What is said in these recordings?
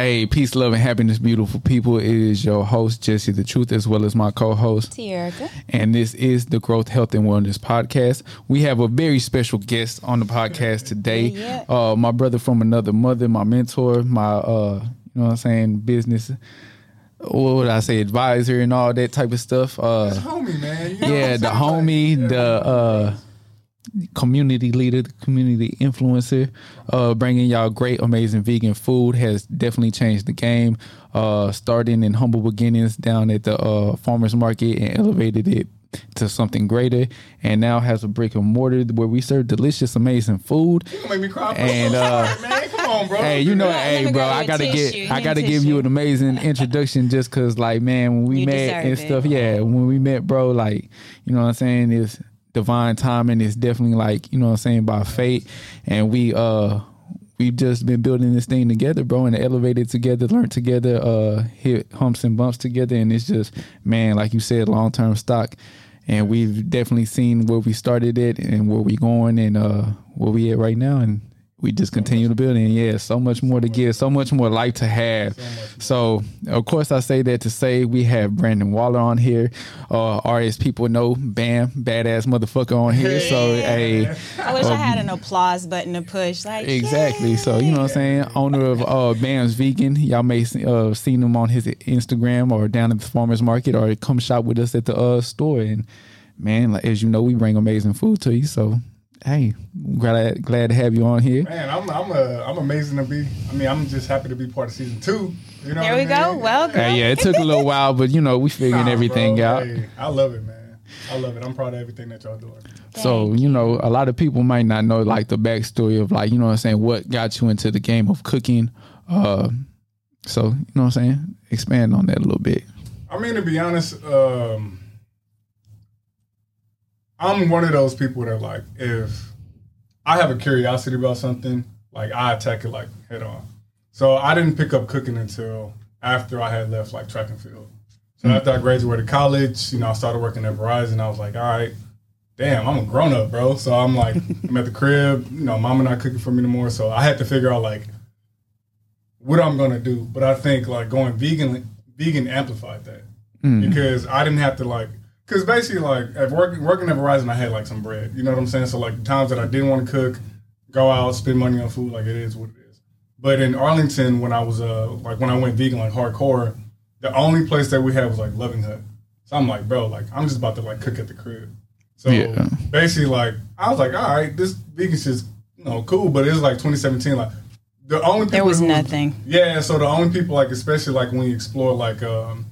Hey, peace, love, and happiness, beautiful people. It is your host, Jesse the Truth, as well as my co host, Tierica. And this is the Growth, Health, and Wellness Podcast. We have a very special guest on the podcast today. Yeah. Uh, my brother from another mother, my mentor, my, uh, you know what I'm saying, business, what would I say, advisor, and all that type of stuff. Uh, homie, man. You know yeah, the what homie, saying? Like, the uh, community leader, the community influencer, uh, bringing y'all great, amazing vegan food has definitely changed the game. Uh, starting in humble beginnings down at the uh, farmers market and elevated it to something greater, and now has a brick and mortar where we serve delicious, amazing food. You gonna make me cry. And, uh, man, come on, bro. Hey, you know, Let hey, bro, I gotta tissue. get, I gotta a give you an amazing introduction, just cause, like, man, when we You met deserve and it. stuff, yeah, when we met, bro, like, you know what I'm saying, it's divine timing. It's definitely like, you know what I'm saying, by fate, and we, uh, we've just been building this thing together, bro, and elevated together, learned together, uh, hit humps and bumps together, and it's just, man, like you said, long term stock. And we've definitely seen where we started it and where we going and uh where we at right now and we just continue to build and yeah, so much more to give, so much more life to have. So of course I say that to say we have Brandon Waller on here. Uh or as people know, Bam, badass motherfucker on here. So hey I wish I had an applause button to push. Like Exactly. So you know what I'm saying. Owner of uh, Bam's Vegan. Y'all may uh, seen him on his Instagram or down at the farmers market, or come shop with us at the uh, store. And man, like, as you know, we bring amazing food to you. So hey, glad glad to have you on here. Man, I'm I'm uh, I'm amazing to be. I mean, I'm just happy to be part of season two. You know There we I go. mean? Welcome. Hey, yeah, it took a little while, but you know we figuring Nah, everything bro, out. hey, I love it, man. I love it. I'm proud of everything that y'all doing. So, you know, a lot of people might not know like the backstory of like, you know what I'm saying, what got you into the game of cooking. Uh so, you know what I'm saying? Expand on that a little bit. I mean, to be honest, um, I'm one of those people that like if I have a curiosity about something, like I attack it like head on. So I didn't pick up cooking until after I had left like track and field. So hmm. after I graduated college, you know, I started working at Verizon. I was like, all right, damn, I'm a grown up, bro. So I'm like, I'm at the crib, you know, mama not cooking for me anymore. So I had to figure out like what I'm gonna do. But I think like going vegan, vegan amplified that hmm. because I didn't have to like, because basically like at working working at Verizon, I had like some bread. You know what I'm saying? So like the times that I didn't want to cook, go out, spend money on food, like it is what it is. But in Arlington, when I was uh like when I went vegan like hardcore, the only place that we had was like Loving Hut. So I'm like, bro, like I'm just about to like cook at the crib. So Yeah. basically, like I was like, all right, this vegan shit's you know cool, but it was like 2017. Like the only people There was who- nothing. yeah, so the only people like, especially like when you explore like um,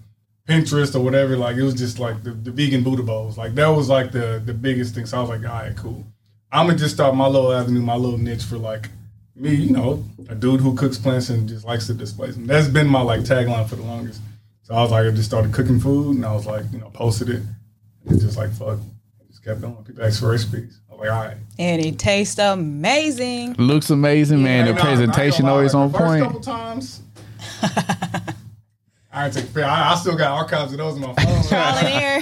Pinterest or whatever, like it was just like the, the vegan Buddha bowls. Like that was like the the biggest thing. So I was like, all right, cool. I'm gonna just start my little avenue, my little niche for like me, you know, a dude who cooks plants and just likes to display them. That's been my like tagline for the longest. So I was like, I just started cooking food, and I was like, you know, posted it, and just like fuck, I just kept going. People asked for recipes. I was like, all right. And it tastes amazing. Looks amazing, man. Hey, The nah, presentation gonna always on the first point. Couple times. I ain't take I, I still got archives of those in my phone. Trial and error.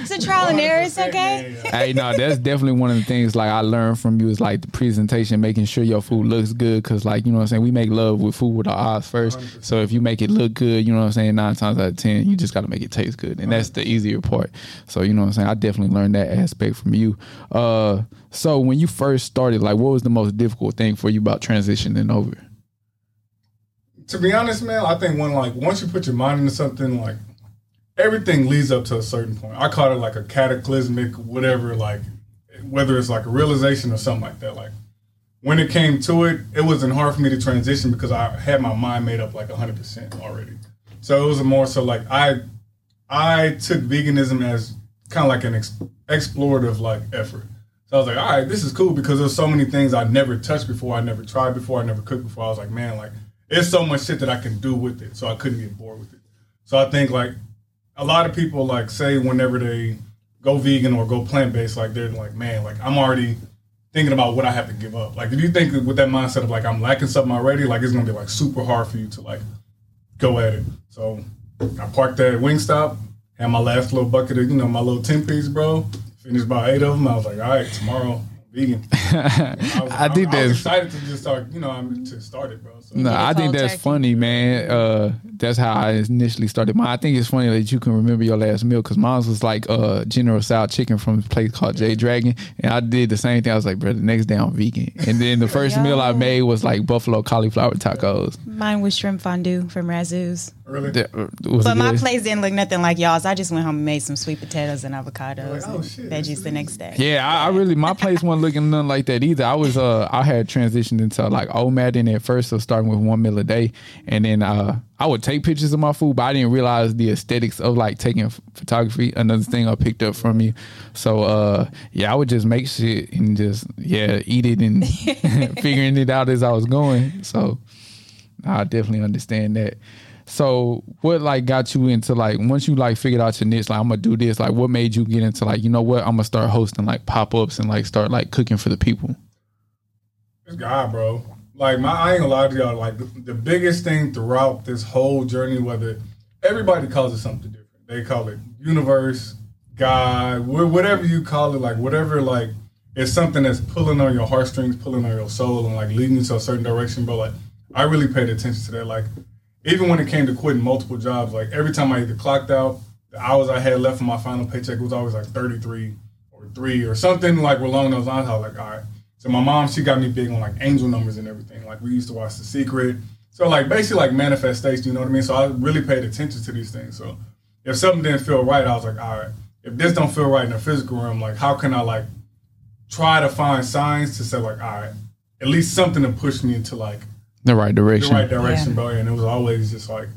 it's a trial and error. It's okay. man, yeah. hey, no, that's definitely one of the things like I learned from you is like the presentation, making sure your food looks good. Cause like you know what I'm saying, we make love with food with our eyes first. So if you make it look good, you know what I'm saying, nine times out of ten, you just got to make it taste good, and that's the easier part. So you know what I'm saying, I definitely learned that aspect from you. Uh, so when you first started, like, what was the most difficult thing for you about transitioning over? To be honest, man, I think when like once you put your mind into something, like everything leads up to a certain point. I call it like a cataclysmic, whatever, like whether it's like a realization or something like that. Like when it came to it, it wasn't hard for me to transition because I had my mind made up like hundred percent already. So it was more so like I I took veganism as kind of like an ex- explorative like effort. So I was like, all right, this is cool because there's so many things I never touched before, I never tried before, I never cooked before. I was like, man, like it's so much shit that I can do with it. So I couldn't get bored with it. So I think like a lot of people like say whenever they go vegan or go plant based, like they're like, man, like I'm already thinking about what I have to give up. Like if you think with that mindset of like I'm lacking something already, like it's gonna be like super hard for you to like go at it. So I parked at Wingstop, had my last little bucket of, you know, my little 10 piece, bro. Finished about eight of them. I was like, all right, tomorrow, vegan. I, was, I think I, was that's- excited to just start. You know, I'm to start it, bro. So. No, I think that's turkey. funny, man. Uh, that's how I initially started mine. I think it's funny that you can remember your last meal because mine was like uh, General Sour chicken from a place called J Dragon, and I did the same thing. I was like, bro, the next day I'm vegan, and then the first meal I made was like buffalo cauliflower tacos. Mine was shrimp fondue from Razoo's. Really? That, uh, But my good. place didn't look nothing like y'all's. I just went home and made some sweet potatoes and avocados Like, oh, and shit, veggies the next day. Yeah, I, I really my place wasn't looking nothing like that either. I was uh I had transitioned into like OMAD in at first, so starting with one meal a day, and then uh I would take pictures of my food, but I didn't realize the aesthetics of like taking photography. Another thing I picked up from you. So uh yeah, I would just make shit and just yeah eat it and figuring it out as I was going. So I definitely understand that. So what like got you into like once you like figured out your niche, like I'm gonna do this, like what made you get into like, you know what, I'm gonna start hosting like pop ups and like start like cooking for the people. It's God, bro. Like my, I ain't gonna lie to y'all. Like the, the biggest thing throughout this whole journey, whether everybody calls it something different, they call it universe, God, wh- whatever you call it. Like whatever, like it's something that's pulling on your heartstrings, pulling on your soul, and like leading you to a certain direction. But like I really paid attention to that. Like even when it came to quitting multiple jobs, like every time I either clocked out, the hours I had left for my final paycheck was always like 33 or three or something like along those lines. I was like, all right. So my mom, she got me big on like angel numbers and everything. Like we used to watch The Secret. So like basically like manifestation, you know what I mean? So I really paid attention to these things. So if something didn't feel right, I was like, all right, if this don't feel right in the physical realm, like how can I like try to find signs to say like, all right, at least something to push me into like The right direction, the direction. right direction, Yeah. bro. And it was always just like,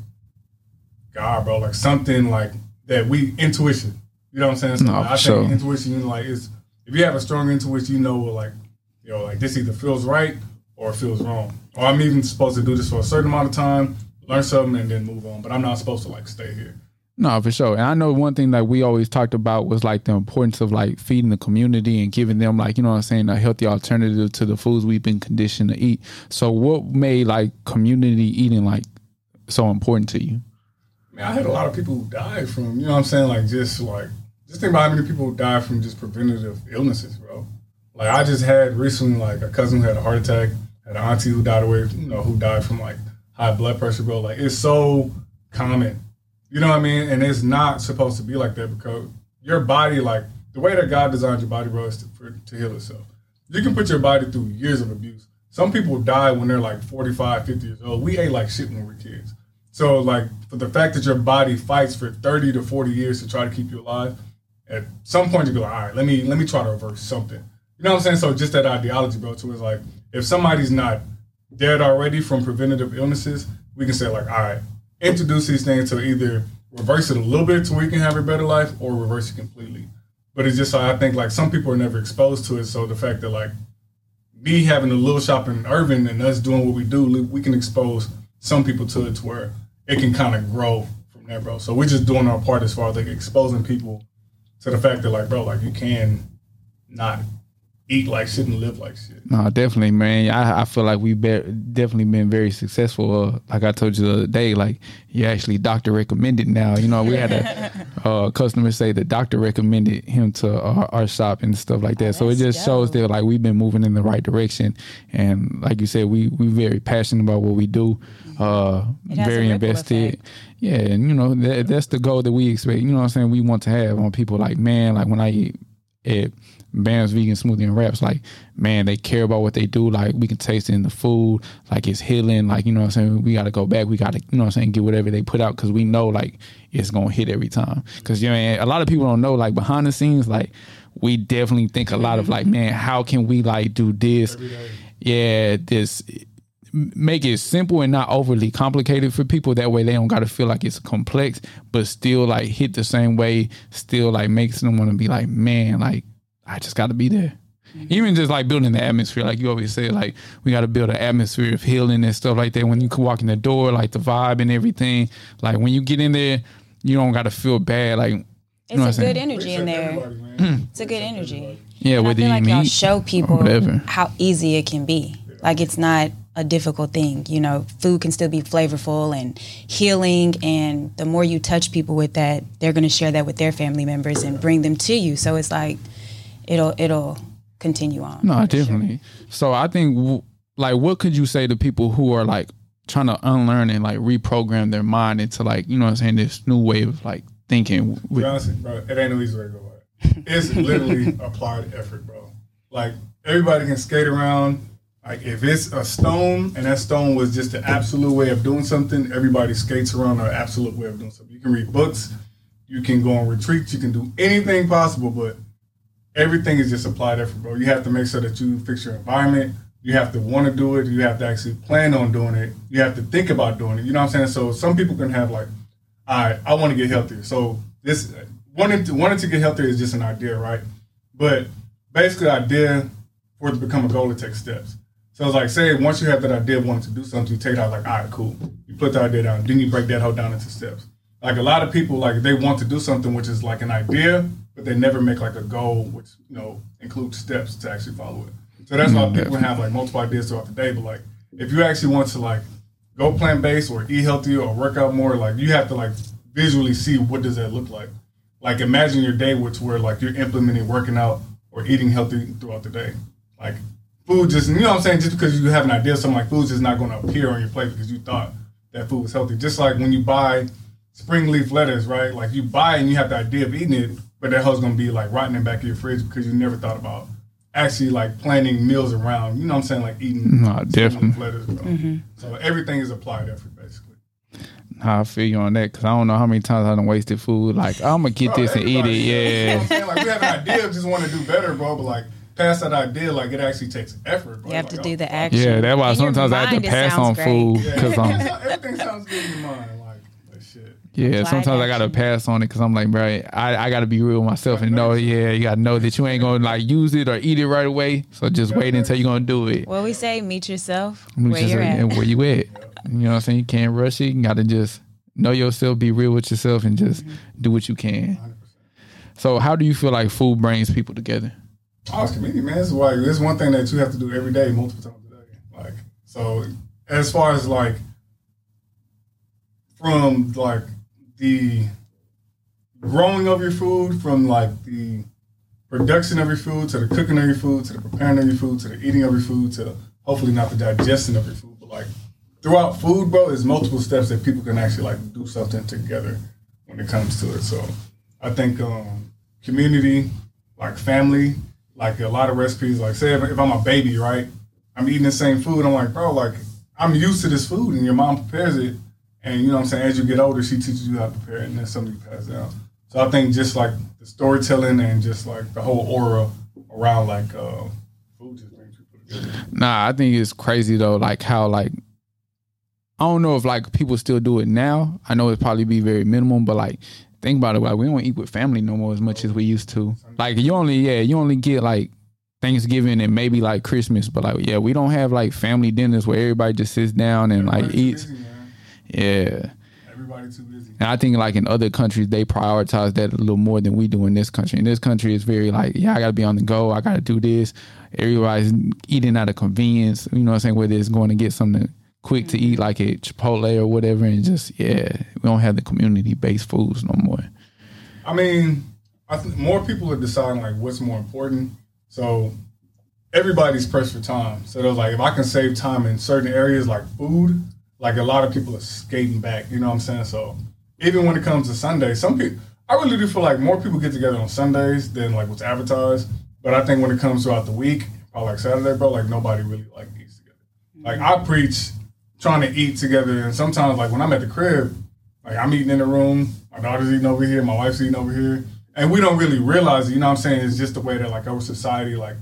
God, bro, like something like that. We intuition. You know what I'm saying? So No, I for think sure. intuition, you like is if you have a strong intuition, you know, like you know, like this either feels right or it feels wrong. Or I'm even supposed to do this for a certain amount of time, learn something, and then move on. But I'm not supposed to like stay here. No, for sure. And I know one thing that we always talked about was like the importance of like feeding the community and giving them like, you know what I'm saying, a healthy alternative to the foods we've been conditioned to eat. So what made like community eating like so important to you? Man, I had a lot of people who died from, you know what I'm saying? Like, just like, just think about how many people died from just preventative illnesses, bro. Like, I just had recently, like, a cousin who had a heart attack, had an auntie who died away, you know, who died from, like, high blood pressure, bro. Like, it's so common. You know what I mean? And it's not supposed to be like that because your body, like, the way that God designed your body, bro, is to, for, to heal itself. You can put your body through years of abuse. Some people die when they're like 45, 50 years old. We ate like shit when we were kids. So like for the fact that your body fights for 30 to 40 years to try to keep you alive, at some point you go, like, all right, let me let me try to reverse something. You know what I'm saying? So just that ideology, bro, too, is like if somebody's not dead already from preventative illnesses, we can say like, all right, introduce these things to either reverse it a little bit so we can have a better life or reverse it completely. But it's just I think like some people are never exposed to it. So the fact that like me having a little shop in Irving and us doing what we do, we can expose some people to it to where it can kind of grow from there, bro. So we're just doing our part as far as like exposing people to the fact that like, bro, like you can not eat like shit and live like shit. No, definitely, man. I, I feel like we've be, definitely been very successful. Uh, like I told you the other day, like you actually doctor recommended now. You know, we had a uh, customer say the doctor recommended him to our, our shop and stuff like that. so it that's just shows that like we've been moving in the right direction. And like you said, we we very passionate about what we do. Uh, It has very ripple invested. effect. Yeah, and you know that, that's the goal that we expect. You know what I'm saying? We want to have on people like man, like when I eat at Bam's Vegan Smoothie and Wraps, like man, they care about what they do. Like we can taste it in the food, like it's healing. Like you know what I'm saying? We got to go back. We got to you know what I'm saying get whatever they put out because we know like it's gonna hit every time. Because you know a lot of people don't know like behind the scenes like we definitely think a lot of like man, how can we like do this? Yeah, this make it simple and not overly complicated for people. That way they don't got to feel like it's complex, but still like hit the same way. Still like makes them want to be like, man, like I just got to be there. Mm-hmm. Even just like building the atmosphere, like you always say, like we got to build an atmosphere of healing and stuff like that. When you can walk in the door, like the vibe and everything, like when you get in there, you don't got to feel bad. Like you It's know what a good energy in there. It's a good energy. yeah, And I whether feel you like y'all show people how easy it can be. Like it's not a difficult thing. You know, food can still be flavorful and healing. And the more you touch people with that, they're going to share that with their family members and bring them to you. So it's like it'll it'll continue on. No, for sure. definitely. So I think, like, what could you say to people who are like trying to unlearn and like reprogram their mind into like, you know what I'm saying, this new way of like thinking? With, be honest, bro, it ain't no easy way to go. It's literally applied effort, bro. Like everybody can skate around. Like if it's a stone and that stone was just the absolute way of doing something, everybody skates around an absolute way of doing something. You can read books, you can go on retreats, you can do anything possible, but everything is just applied effort, bro. You have to make sure that you fix your environment. You have to want to do it. You have to actually plan on doing it. You have to think about doing it. You know what I'm saying? So some people can have like, all right, I want to get healthier. So this wanting to wanting to get healthier is just an idea, right? But basically, idea for it to become a goal, it takes steps. So it's like, say, once you have that idea of wanting to do something, you take it out like, all right, cool. You put the idea down, then you break that whole down into steps. Like a lot of people, like they want to do something which is like an idea, but they never make like a goal, which you know includes steps to actually follow it. So that's why mm, people have like multiple ideas throughout the day. But like, if you actually want to like go plant based or eat healthier or work out more, like you have to like visually see what does that look like. Like imagine your day which where like you're implementing working out or eating healthy throughout the day. Like food just you know what I'm saying, just because you have an idea of something like food just not gonna appear on your plate because you thought that food was healthy. Just like when you buy spring leaf lettuce, right? Like you buy and you have the idea of eating it, but that hoe's gonna be like rotting in the back of your fridge because you never thought about actually like planning meals around, you know what I'm saying, like eating No, definitely. lettuce, bro. So everything is applied effort basically. I feel you on that because I don't know how many times I done wasted food. Like, I'm going to get Bro, this and eat it. everybody- You know Yeah. Like we have an idea of just want to do better, bro, but like past that idea, like it actually takes effort, bro. You have Like, to oh, do the fuck. action. Yeah, that's why In sometimes I have to pass on great. food because I'm. everything, everything sounds good in your mind, like that shit. Yeah, Applied sometimes I gotta pass on it because I'm like, bro, I, I gotta be real with myself and know, yeah, you gotta know that you ain't gonna like use it or eat it right away. So just wait until you're gonna do it. Well, we say meet yourself Which where is, you're at. where you at. You know what I'm saying? You can't rush it. You gotta just know yourself, be real with yourself, and just Mm-hmm. do what you can. So, how do you feel like food brings people together? Oh, it's community, man. This is why it's one thing that you have to do every day, multiple times a day. Like so, as far as like from like the growing of your food, from like the production of your food to the cooking of your food to the preparing of your food to the eating of your food to hopefully not the digestion of your food, but like throughout food, bro, is multiple steps that people can actually like do something together when it comes to it. So I think um, community, like family, like a lot of recipes, like say if, if I'm a baby, right? I'm eating the same food. I'm like, bro, like I'm used to this food, and your mom prepares it, and you know what I'm saying. As you get older, she teaches you how to prepare it, and then something you pass down. So I think just like the storytelling and just like the whole aura around like uh, food just together. Nah, I think it's crazy though, like how like I don't know if like people still do it now. I know it probably be very minimum, but like think about it, like we don't eat with family no more as much as we used to. Like you only yeah, you only get like Thanksgiving and maybe like Christmas, but like yeah, we don't have like family dinners where everybody just sits down and like Everybody eats. busy. Yeah. Everybody too busy. And I think like in other countries they prioritize that a little more than we do in this country. In this country it's very like, yeah, I gotta be on the go, I gotta do this. Everybody's eating out of convenience, you know what I'm saying, whether it's going to get something quick to eat like at Chipotle or whatever and just yeah, we don't have the community based foods no more. I mean, I think more people are deciding like what's more important. So everybody's pressed for time. So they're like, if I can save time in certain areas like food, like a lot of people are skating back. You know what I'm saying? So even when it comes to Sunday, some people, I really do feel like more people get together on Sundays than like what's advertised. But I think when it comes throughout the week, or like Saturday, bro, like nobody really like eats together. Like I preach trying to eat together, and sometimes like when I'm at the crib, like I'm eating in the room, my daughter's eating over here, my wife's eating over here, and we don't really realize it. You know what I'm saying? It's just the way that like our society like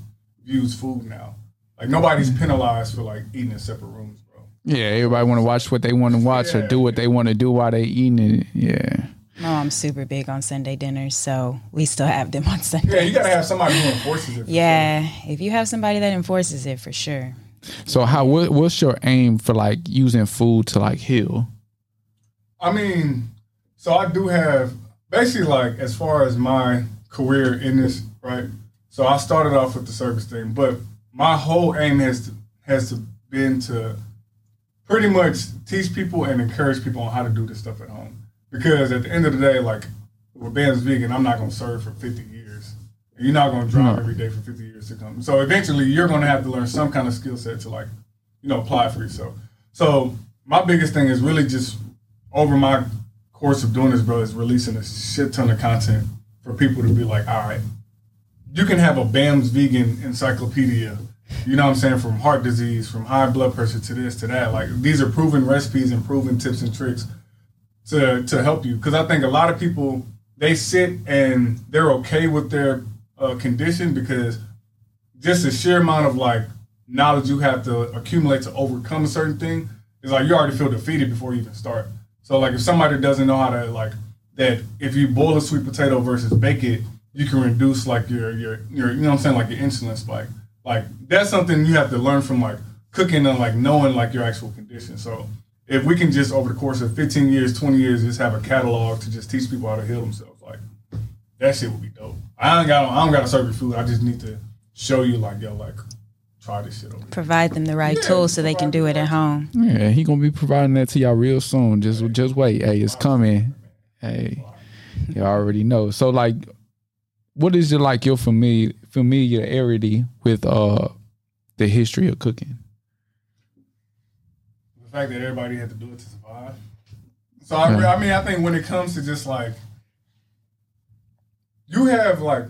views food now. Like nobody's mm-hmm. penalized for like eating in separate rooms, bro. Yeah, everybody wanna watch what they wanna watch or do what they wanna do while they eating it. Yeah. I'm super big on Sunday dinners, so we still have them on Sunday. Yeah, you gotta have somebody who enforces it. for Yeah, if you have somebody that enforces it, for sure. So how what, what's your aim for like using food to like heal? I mean, so I do have basically like as far as my career in this, right? So I started off with the service thing, but my whole aim has to has to been to pretty much teach people and encourage people on how to do this stuff at home. Because at the end of the day, like with Bam's vegan, I'm not gonna serve for 50 years You're not going to drive every day for 50 years to come. So eventually, you're going to have to learn some kind of skill set to like, you know, apply for yourself. So my biggest thing is really just over my course of doing this, bro, is releasing a shit ton of content for people to be like, all right, you can have a BAM's vegan encyclopedia. You know what I'm saying? From heart disease, from high blood pressure to this to that. Like these are proven recipes and proven tips and tricks to to help you. Because I think a lot of people they sit and they're okay with their uh, condition because just the sheer amount of like knowledge you have to accumulate to overcome a certain thing is like you already feel defeated before you even start. So like if somebody doesn't know how to like that if you boil a sweet potato versus bake it, you can reduce like your your your you know what I'm saying like your insulin spike. Like that's something you have to learn from like cooking and like knowing like your actual condition. So if we can just over the course of 15 years, 20 years, just have a catalog to just teach people how to heal themselves, that shit would be dope. I don't got I don't got to serve you food. I just need to show you like yo like try this shit over. Provide them the right Yeah, tools so they can do it at home. Yeah, he gonna be providing that to y'all real soon. Just just wait. Hey, it's coming. Hey, you already know. So like, what is your like your familiar familiarity with uh the history of cooking? the fact that everybody had to do it to survive. So I, I mean, I think when it comes to just like, you have like,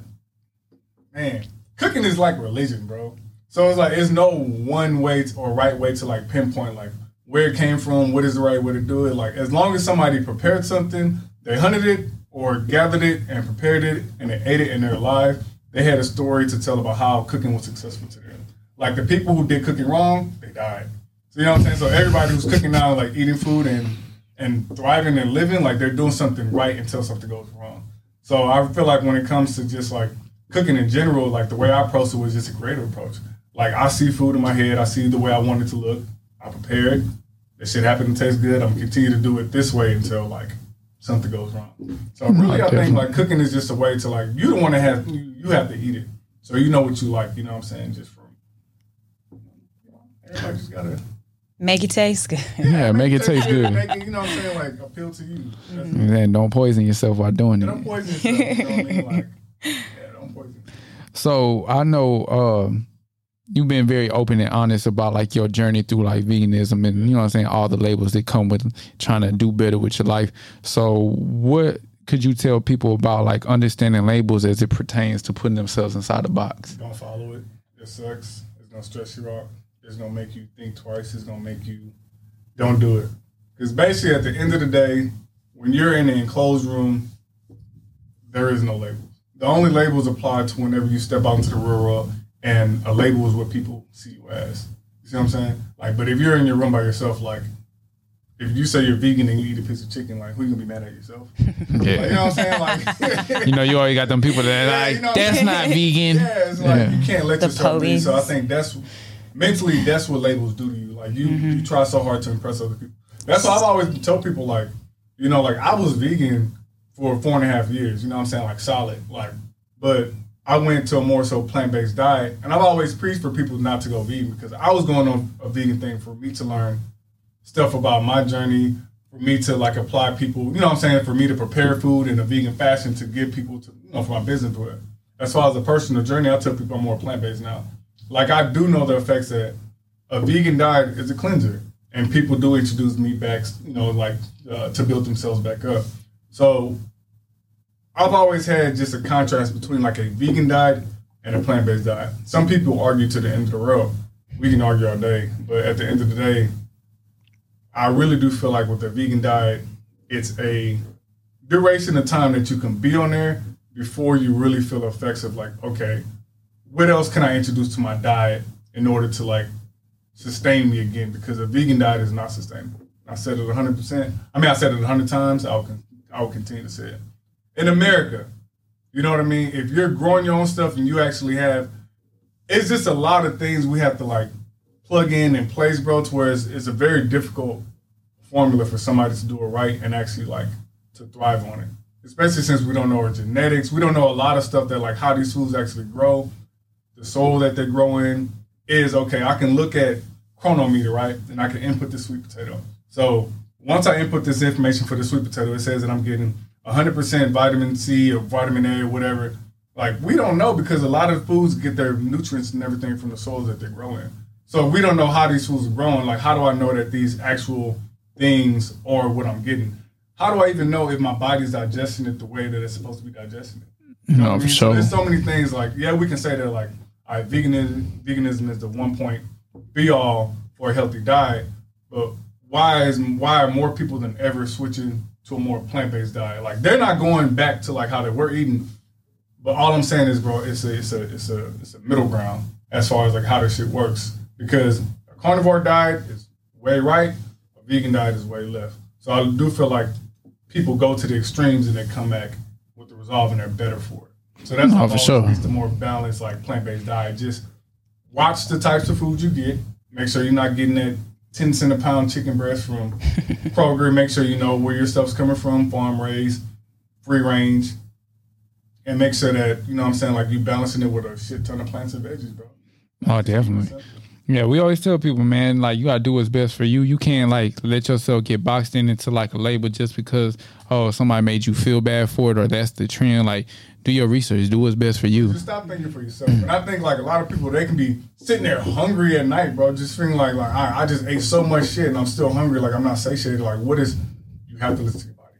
man, cooking is like religion, bro. So it's like it's no one way to, or right way to like pinpoint like where it came from, what is the right way to do it. Like as long as somebody prepared something, they hunted it or gathered it and prepared it and they ate it and they're alive, they had a story to tell about how cooking was successful to them. Like the people who did cooking wrong, they died. So you know what I'm saying? So everybody who's cooking now, like eating food and and thriving and living, like they're doing something right until something goes wrong. So I feel like when it comes to just like cooking in general, like the way I approach it was just a greater approach. Like I see food in my head, I see the way I want it to look. I prepared. This shit happened to taste good. I'm gonna continue to do it this way until like something goes wrong. So mm-hmm. really, I think like cooking is just a way to like you don't want to have you, you have to eat it, so you know what you like. You know what I'm saying? Just from everybody just gotta Make it taste good. Yeah, make it taste good. Make it, you know what I'm saying? Like appeal to you. That's And then don't poison yourself while doing it. Don't poison yourself. You know I mean? Like, yeah, don't poison. So I know um, you've been very open and honest about like your journey through like veganism and you know what I'm saying all the labels that come with trying to do better with your life. So what could you tell people about like understanding labels as it pertains to putting themselves inside the box? Don't follow it. It sucks. It's gonna stress you out. It's gonna make you think twice. It's gonna make you don't do it. Because basically, at the end of the day, when you're in an enclosed room, there is no labels. The only labels apply to whenever you step out into the real world, and a label is what people see you as. You see what I'm saying? Like, but if you're in your room by yourself, like, if you say you're vegan and you eat a piece of chicken, like, who you gonna be mad at yourself? Like, you know what I'm saying? Like, You know, you already got them people that Yeah, like you know- that's not vegan. Yeah, it's like Yeah. you can't let The yourself be. So I think that's mentally that's what labels do to you. Like you Mm-hmm. you try so hard to impress other people. That's why I've always tell people like, you know, like I was vegan for four and a half years. You know what I'm saying? Like solid. Like, but I went to a more so plant based diet, and I've always preached for people not to go vegan because I was going on a vegan thing for me to learn stuff about my journey, for me to like apply people, you know what I'm saying, for me to prepare food in a vegan fashion to give people to, you know, for my business with. As far as a personal journey, I tell people I'm more plant based now. Like I do know the effects that a vegan diet is a cleanser, and people do introduce meat back, you know, like uh, to build themselves back up. So I've always had just a contrast between like a vegan diet and a plant based diet. Some people argue to the end of the road. We can argue all day, but at the end of the day, I really do feel like with the vegan diet, it's a duration of time that you can be on there before you really feel effects of like, okay, what else can I introduce to my diet in order to like sustain me again? Because a vegan diet is not sustainable. I said it 100%. I mean, I said it 100 times. I will, con- I will continue to say it. In America, you know what I mean? If you're growing your own stuff and you actually have, it's just a lot of things we have to like plug in and place, bro, to where it's, it's a very difficult formula for somebody to do it right and actually like to thrive on it. Especially since we don't know our genetics, we don't know a lot of stuff that like how these foods actually grow, the soil that they grow in is okay. I can look at Cronometer, right, and I can input the sweet potato. So once I input this information for the sweet potato, it says that I'm getting 100% vitamin C or vitamin A or whatever, Like we don't know because a lot of foods get their nutrients and everything from the soils that they're growing. So we don't know how these foods are growing. Like how do I know that these actual things are what I'm getting? How do I even know if my body's digesting it the way that it's supposed to be digesting it? You know No, I for mean? So sure. there's so many things. Like yeah, we can say that like all right, veganism veganism is the one point be all for a healthy diet, but why is why are more people than ever switching to a more plant based diet? Like they're not going back to like how they were eating. But all I'm saying is, bro, it's a it's a it's a it's a middle ground as far as like how this shit works. Because a carnivore diet is way right, a vegan diet is way left. So I do feel like people go to the extremes and they come back with the resolve and they're better for it. So that's No, how for sure. the more balanced like plant based diet. Just watch the types of food you get. Make sure you're not getting that 10 cent a pound chicken breast from Kroger. Make sure you know where your stuff's coming from, farm raised, free range. And make sure that, you know what I'm saying, like you balancing it with a shit ton of plants and veggies, bro. Oh, definitely. Yeah, we always tell people, man, like you gotta do what's best for you. You can't like let yourself get boxed in into like a label just because oh somebody made you feel bad for it or that's the trend. Like, do your research, do what's best for you. Just stop thinking for yourself. And I think like a lot of people, they can be sitting there hungry at night, bro, just feeling like like I, I just ate so much shit and I'm still hungry. Like I'm not satiated. Like what is? You have to listen to your body.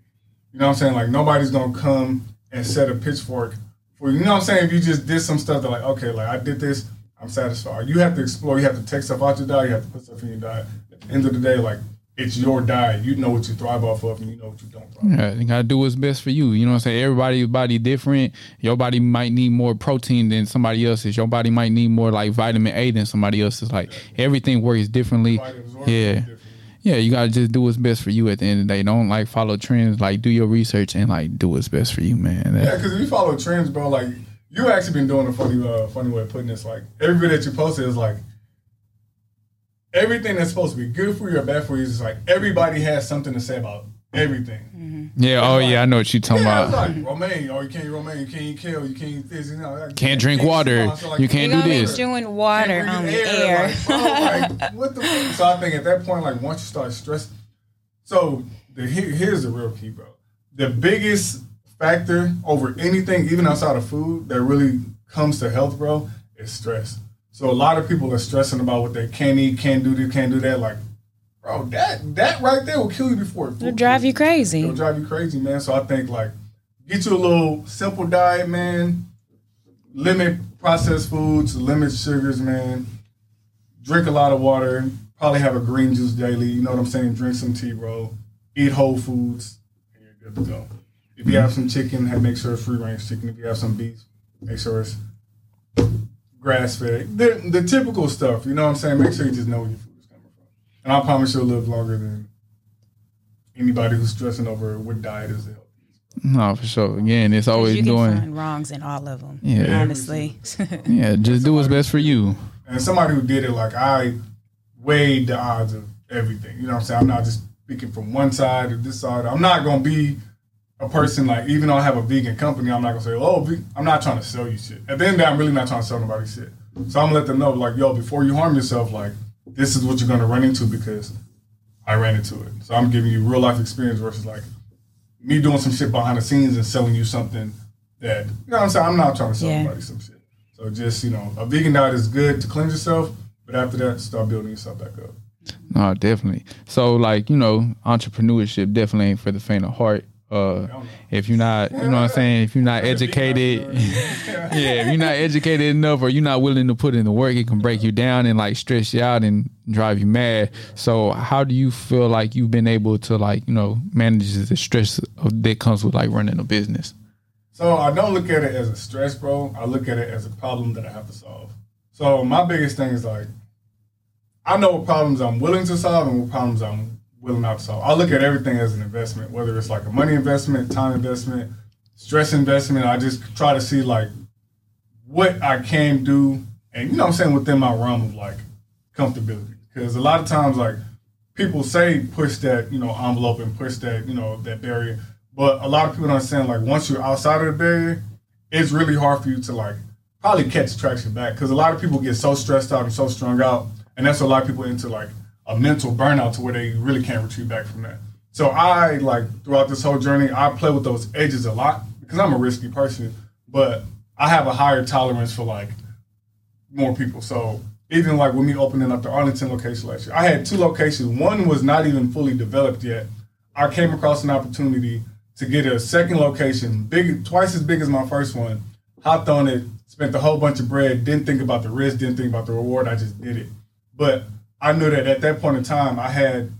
You know what I'm saying? Like nobody's gonna come and set a pitchfork for you. You know what I'm saying? If you just did some stuff that like okay, like I did this, I'm satisfied. You have to explore. You have to take stuff out your diet. You have to put stuff in your diet. At the end of the day, like it's your diet. You know what you thrive off of, and you know what you don't thrive. off Yeah, you gotta do what's best for you. You know what I'm saying? Everybody's body different. Your body might need more protein than somebody else's. Your body might need more like vitamin A than somebody else's. Like everything works differently. Yeah. Yeah, you gotta just do what's best for you at the end of the day. Don't like follow trends. Like do your research and like do what's best for you, man. That- Yeah, because if you follow trends, bro, like you actually been doing a funny, uh, funny way of putting this. Like every video that you posted is like everything that's supposed to be good for you or bad for you is like everybody has something to say about everything. Yeah, oh yeah, I know what you're talking Yeah, it's about. like romaine, or you can't eat romaine, you can't eat kale, you can't eat this, you know. like, Can't drink eat water, so, like, you can't You're do gonna be this. doing water can't on breathe the air. Like, bro, like, what the fuck? So I think at that point, like once you start stressing, so the here, here's the real key, bro. The biggest factor over anything, even outside of food, that really comes to health, bro, is stress. So a lot of people are stressing about what they can't eat, can't do this, can't do that. Like, bro, that that right there will kill you before it It'll drive you crazy. It'll drive you crazy, man. So I think like get you a little simple diet, man. Limit processed foods, limit sugars, man. Drink a lot of water. Probably have a green juice daily. You know what I'm saying? Drink some tea, bro. Eat whole foods, and you're good to go. If you have some chicken, have make sure it's free range chicken. If you have some beef, make sure it's grass fed. The, the typical stuff, you know what I'm saying? Make sure you just know where your food is coming from. And I promise you'll live longer than anybody who's stressing over what diet is healthy. No, for sure. Again, it's always you can doing. find wrongs in all of them. Yeah. honestly. Yeah, just do what's best for you. And somebody who did it, like I weighed the odds of everything. You know what I'm saying? I'm not just speaking from one side or this side. I'm not gonna be a person like even though I have a vegan company, I'm not gonna say, oh, I'm not trying to sell you shit. At the end of the day, I'm really not trying to sell nobody shit. So I'm gonna let them know, like, yo, before you harm yourself, like, this is what you're gonna run into because I ran into it. So I'm giving you real life experience versus like me doing some shit behind the scenes and selling you something that you know what I'm saying. I'm not trying to sell Yeah. nobody some shit. So just you know, a vegan diet is good to cleanse yourself, but after that, start building yourself back up. No, definitely. So like, you know, entrepreneurship definitely ain't for the faint of heart. Uh if you're not you know what I'm saying, if you're not educated yeah, if you're not educated enough or you're not willing to put in the work, it can break you down and like stress you out and drive you mad. So how do you feel like you've been able to like, you know, manage the stress that comes with like running a business? So I don't look at it as a stress, bro. I look at it as a problem that I have to solve. So my biggest thing is like, I know what problems I'm willing to solve and what problems I'm I look at everything as an investment, whether it's like a money investment, time investment, stress investment. I just try to see like what I can do, and you know what I'm saying within my realm of like comfortability. Because a lot of times like people say push that you know envelope and push that you know that barrier, but a lot of people don't understand like once you're outside of the barrier, it's really hard for you to like probably catch traction back because a lot of people get so stressed out and so strung out, and that's what a lot of people into like a mental burnout to where they really can't retreat back from that. So I like throughout this whole journey, I play with those edges a lot because I'm a risky person, but I have a higher tolerance for like more people. So even like with me opening up the Arlington location last year, I had two locations. One was not even fully developed yet. I came across an opportunity to get a second location, big, twice as big as my first one. Hopped on it, spent a whole bunch of bread, didn't think about the risk, didn't think about the reward. I just did it. But I knew that at that point in time, I had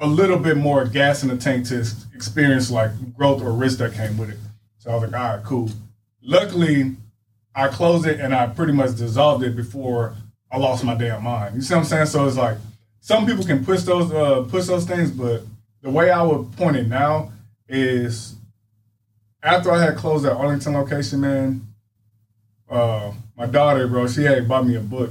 a little bit more gas in the tank to experience like growth or risk that came with it. So I was like, all right, cool. Luckily, I closed it and I pretty much dissolved it before I lost my damn mind. You see what I'm saying? So it's like some people can push those uh, push those things, but the way I would point it now is after I had closed that Arlington location, man, uh, my daughter, bro, she had bought me a book,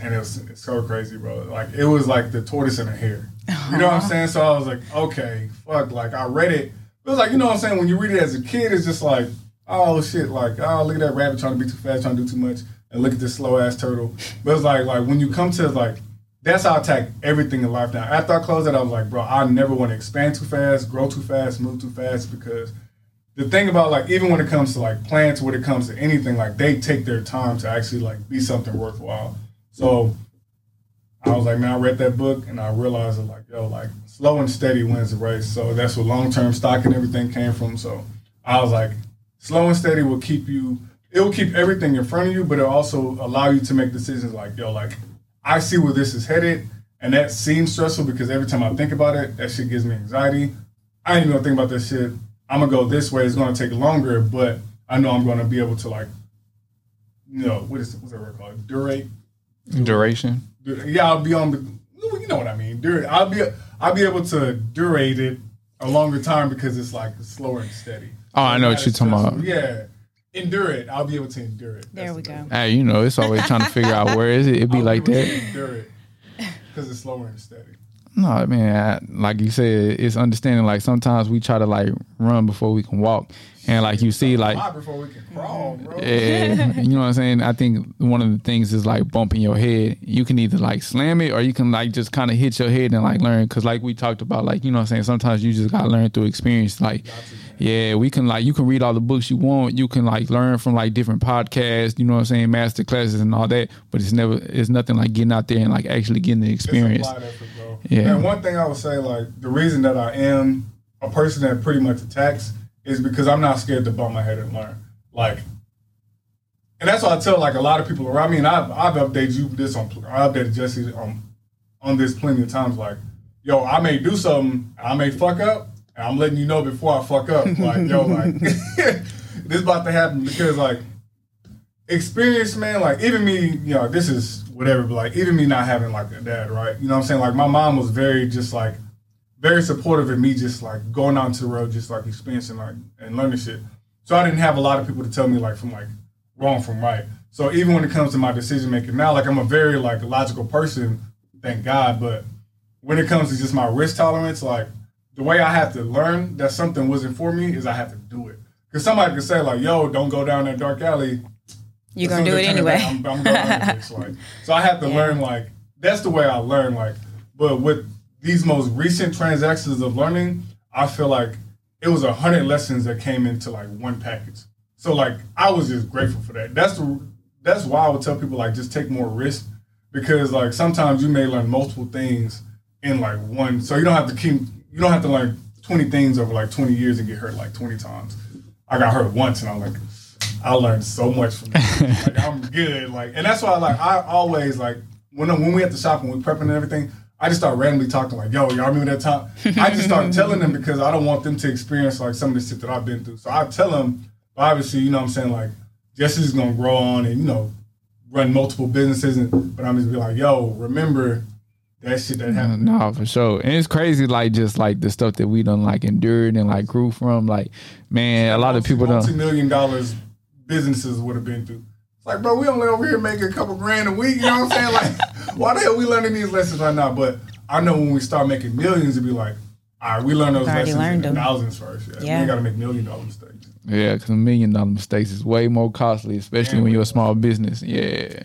and it was it's so crazy, bro. Like it was like the tortoise and the hare. You know what I'm saying? So I was like, okay, fuck. Like I read it. It was like you know what I'm saying. When you read it as a kid, it's just like, oh shit, like oh look at that rabbit trying to be too fast, trying to do too much, and look at this slow ass turtle. But it's like like when you come to like that's how I attack everything in life now. After I closed it, I was like, bro, I never want to expand too fast, grow too fast, move too fast because the thing about like even when it comes to like plants, when it comes to anything, like they take their time to actually like be something worthwhile. So I was like, man, I read that book and I realized that like, yo, like slow and steady wins the race. So that's what long term stock and everything came from. So I was like, slow and steady will keep you. It will keep everything in front of you, but it also allow you to make decisions like, yo, like I see where this is headed, and that seems stressful because every time I think about it, that shit gives me anxiety. I ain't even gonna think about this shit. I'm gonna go this way. It's gonna take longer, but I know I'm gonna be able to like, you know, what is what's that word called? Durate. Duration. Yeah, I'll be on the. You know what I mean? Durate. I'll be I'll be able to durate it a longer time because it's like slower and steady. Oh, I know what you're talking about. Yeah, endure it. I'll be able to endure it. There we go. Hey, you know, it's always trying to figure out where is it. It'd be I'll like be able that. to Endure it because it's slower and steady. No, I mean, I, like you said, it's understanding. Like sometimes we try to like run before we can walk, and like you see, like before we can crawl, bro. Yeah, you know what I'm saying? I think one of the things is like bumping your head. You can either like slam it or you can like just kind of hit your head and like learn. Cause like we talked about, like, you know what I'm saying? Sometimes you just got to learn through experience. Like, yeah, we can like, you can read all the books you want. You can like learn from like different podcasts, you know what I'm saying? Master classes and all that. But it's never, it's nothing like getting out there and like actually getting the experience. Yeah. And one thing I would say, like, the reason that I am a person that pretty much attacks is because I'm not scared to bump my head and learn. Like, and that's why I tell like a lot of people around me, and I've, I've updated you this on, I updated Jesse on on this plenty of times. Like, yo, I may do something, I may fuck up, and I'm letting you know before I fuck up. Like, yo, like this about to happen because like experience, man, like even me, you know, this is whatever, but like even me not having like a dad, right? You know what I'm saying? Like my mom was very just like very supportive of me just like going out to the road, just like experiencing like and learning shit. So I didn't have a lot of people to tell me like from like wrong from right. So even when it comes to my decision making now, like I'm a very like logical person, thank God, but when it comes to just my risk tolerance, like the way I have to learn that something wasn't for me is I have to do it. Because somebody could say like, "Yo, don't go down that dark alley." You're gonna do it anyway. back, I'm, I'm anyways, like, so I have to Yeah. learn like that's the way I learn. Like, but with these most recent transactions of learning, I feel like it was a hundred lessons that came into like one package. So like I was just grateful for that. That's the that's why I would tell people like just take more risk because like sometimes you may learn multiple things in like one. So you don't have to keep you don't have to learn twenty things over like twenty years and get hurt like twenty times. I got hurt once and I'm like, I learned so much from that. like I'm good. Like and that's why like I always like when when we at the shop and we prepping and everything, I just start randomly talking like, yo, y'all remember that time? I just start telling them because I don't want them to experience like some of the shit that I've been through. So I tell them, obviously, you know what I'm saying, like Jesse's gonna grow on and, you know, run multiple businesses and but I'm just be like, yo, remember that shit that happened. No, for sure. And it's crazy, like just like the stuff that we done like endured and like grew from. Like, man, a lot of people multi don't. million dollars businesses would have been through. It's like, bro, we only over here making a couple grand a week. You know what I'm saying? Like, why the hell we learning these lessons right now? But I know when we start making millions, it'd be like, all right, we learn those lessons learned in them. thousands first. Yeah, we Yeah. ain't got to make million dollar mistakes. Yeah, because a million dollar mistakes is way more costly, especially And when you're a small business. Yeah.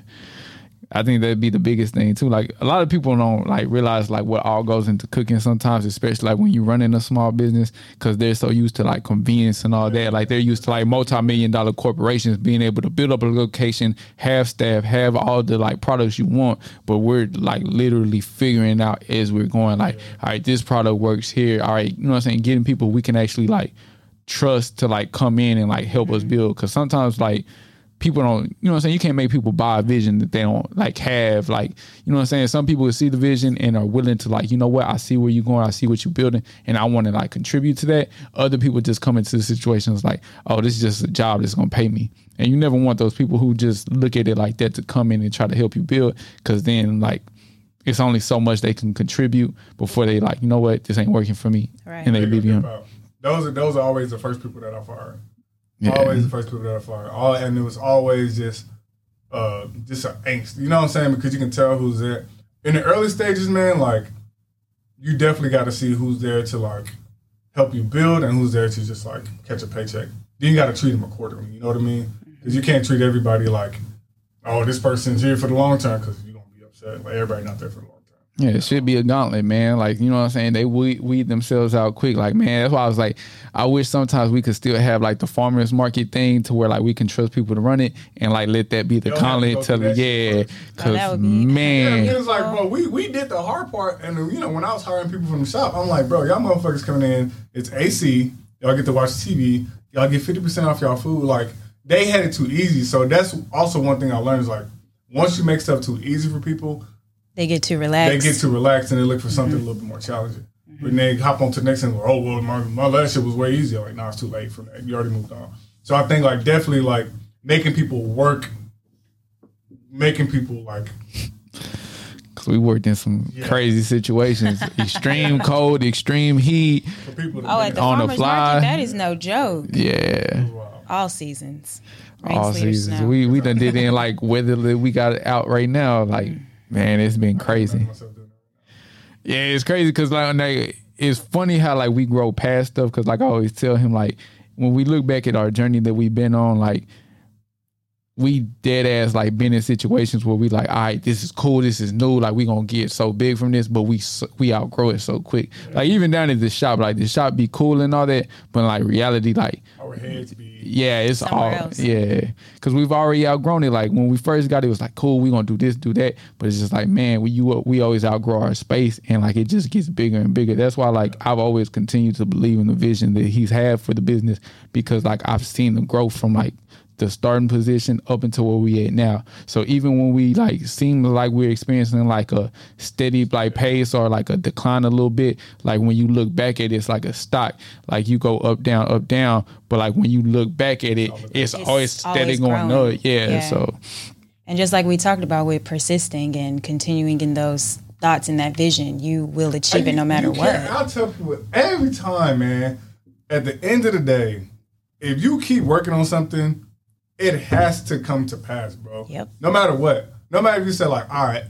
I think that'd be the biggest thing too. Like a lot of people don't like realize like what all goes into cooking sometimes, especially like when you're running a small business, because they're so used to like convenience and all that. Like they're used to like multi-million dollar corporations being able to build up a location, have staff, have all the like products you want. But we're like literally figuring out as we're going. Like, all right, this product works here. All right, you know what I'm saying? Getting people we can actually like trust to like come in and like help us mm-hmm. build. Because sometimes like people don't, you know what I'm saying? You can't make people buy a vision that they don't like have. Like, you know what I'm saying? Some people will see the vision and are willing to like, you know what? I see where you're going. I see what you're building, and I want to like contribute to that. Other people just come into the situations like, oh, this is just a job that's gonna pay me. And you never want those people who just look at it like that to come in and try to help you build, because then like it's only so much they can contribute before they like, you know what, this ain't working for me, Right. and they leave you. Those are those are always the first people that I fire. Yeah. Always the first people that I fire. All and it was always just uh just an angst. You know what I'm saying? Because you can tell who's there. In the early stages, man, like you definitely got to see who's there to like help you build and who's there to just like catch a paycheck. Then you got to treat them accordingly. You know what I mean? Because you can't treat everybody like, oh, this person's here for the long term because you're gonna be upset. Like everybody not there for the long term. Yeah, it should be a gauntlet, man. Like, you know what I'm saying? They weed, weed themselves out quick. Like, man, that's why I was like, I wish sometimes we could still have like the farmers market thing to where like we can trust people to run it and like let that be the Don't have to gauntlet go to the yeah. Cause Oh, that would be- Yeah, man, it was like, bro, we, we did the hard part, and you know, when I was hiring people from the shop, I'm like, bro, y'all motherfuckers coming in, it's AC, y'all get to watch TV, y'all get fifty percent off y'all food. Like they had it too easy, so that's also one thing I learned is like, once you make stuff too easy for people, They get too relaxed. they get too relaxed and they look for something a little bit more challenging. Mm-hmm. And they hop on to the next thing, like, oh well, my, my last shit was way easier. Like, nah, it's too late for that. You already moved on. So I think like definitely like making people work, making people like cause we worked in some crazy situations, extreme cold, extreme heat. for people to oh, at the On the farmers fly. market, that is no joke. Yeah. Oh, all seasons. Rain, all sleet, seasons. snow. We we done did in like weather we got it out right now. Like mm. Man, it's been crazy. Yeah, it's crazy because like it's funny how like we grow past stuff. Because like I always tell him, like when we look back at our journey that we've been on, like we dead ass like been in situations where we like, all right, this is cool, this is new, like we gonna get so big from this, but we we outgrow it so quick. Like even down at the shop, like the shop be cool and all that, but like reality, like Our heads be yeah, it's Somewhere all else. yeah, because we've already outgrown it. Like when we first got it, it was like cool, we gonna do this, do that, but it's just like man, we you we always outgrow our space, and like it just gets bigger and bigger. That's why like I've always continued to believe in the vision that he's had for the business because like I've seen the growth from like the starting position up until where we at now. So even when we like seem like we're experiencing like a steady like pace or like a decline a little bit, like when you look back at it, it's like a stock. Like you go up, down, up, down. But like when you look back at it, it's, It's always steady always going growing. up. Yeah, Yeah. So And just like we talked about with persisting and continuing in those thoughts and that vision, you will achieve it no matter You what. I'll tell people every time, man. At the end of the day, if you keep working on something, it has to come to pass, bro. Yep. No matter what. No matter if you say like, all right,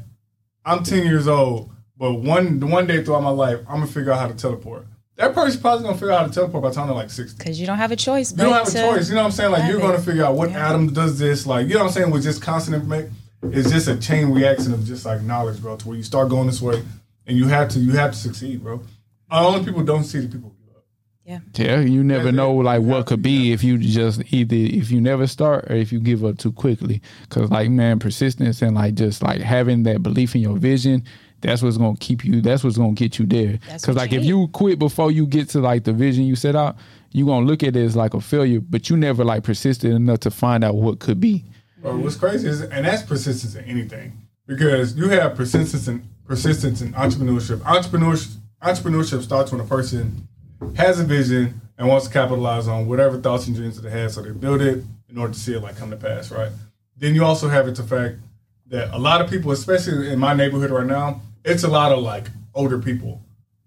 I'm 10 years old, but one one day throughout my life, I'm gonna figure out how to teleport. That person's probably gonna figure out how to teleport by the time they're like 60. Because you don't have a choice. You don't have a choice. You know what I'm saying? Like you're it. gonna figure out what Yeah. atom does this. Like you know what I'm saying? With just constant information, it's just a chain reaction of just like knowledge, bro. To where you start going this way, and you have to you have to succeed, bro. Uh, only people don't see the people who give up. Yeah. yeah, you never That's know like what could to- be if you just either if you never start or if you give up too quickly. Cause like man, persistence and like just like having that belief in your vision. That's what's gonna keep you. That's what's gonna get you there. That's Because like you if you quit before you get to like the vision you set out, you gonna look at it as like a failure. But you never like persisted enough to find out what could be. Bro, what's crazy is, and that's persistence in anything, because you have persistence and persistence in entrepreneurship. Entrepreneurship entrepreneurship starts when a person has a vision and wants to capitalize on whatever thoughts and dreams that they have, so they build it in order to see it like come to pass, right? Then you also have it the fact that a lot of people, especially in my neighborhood right now, it's a lot of like older people,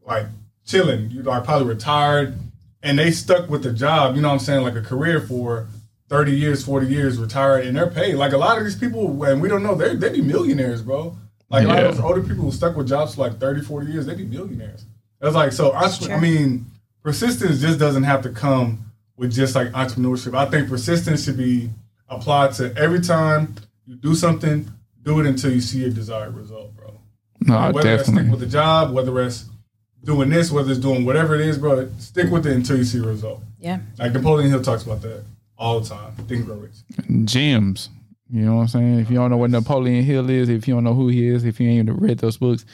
like chilling. You are probably retired, and they stuck with the job. You know what I'm saying, like a career for 30 years, 40 years, retired, and they're paid. Like a lot of these people, and we don't know, they they be millionaires, bro. Like a lot of those older people who stuck with jobs for like 30, 40 years, they be millionaires. It's like so. I, I mean, persistence just doesn't have to come with just like entrepreneurship. I think persistence should be applied to every time you do something. do it until you see your desired result, bro. No, whether that's stick definitely. with the job, whether it's doing this, whether it's doing whatever it is, bro, stick with it until you see a result. Yeah. Like Napoleon Hill talks about that all the time. Think and grow rich. Gems. You know what I'm saying? If you don't know what Napoleon Hill is, if you don't know who he is, if you ain't even read those books,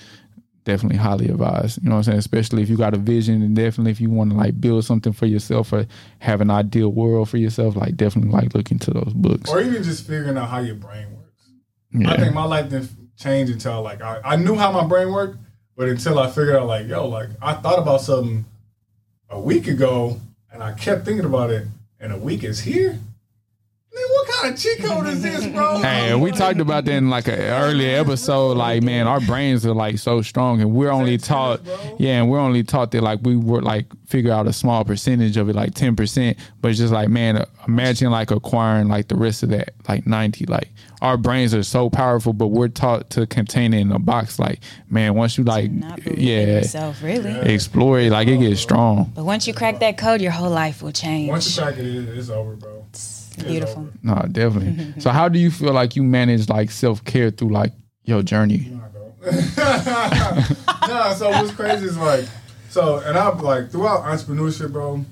definitely highly advised. You know what I'm saying? Especially if you got a vision and definitely if you want to like build something for yourself or have an ideal world for yourself, like definitely like look into those books. Or even just figuring out how your brain works. Yeah. I think my life didn't change until like I, I knew how my brain worked, but until I figured out like, yo, like I thought about something a week ago and I kept thinking about it and a week is here. Man, kind of cheat code is this, bro? Hey, we talked about that in like an earlier episode. Like, man, our brains are like so strong, and we're only taught, yeah, and we're only taught that like we were like figure out a small percentage of it, like ten percent. But it's just like, man, imagine like acquiring like the rest of that, like ninety. Like our brains are so powerful, but we're taught to contain it in a box. Like, man, once you like, Not believe in yeah, yourself, really. explore it, like it gets strong. But once you crack that code, your whole life will change. Once you crack it, it- it's over, bro. It's beautiful. No, definitely. so, how do you feel like you manage like self care through like your journey? Nah, bro. nah, so what's crazy is like, so, and I'm like, throughout entrepreneurship, bro,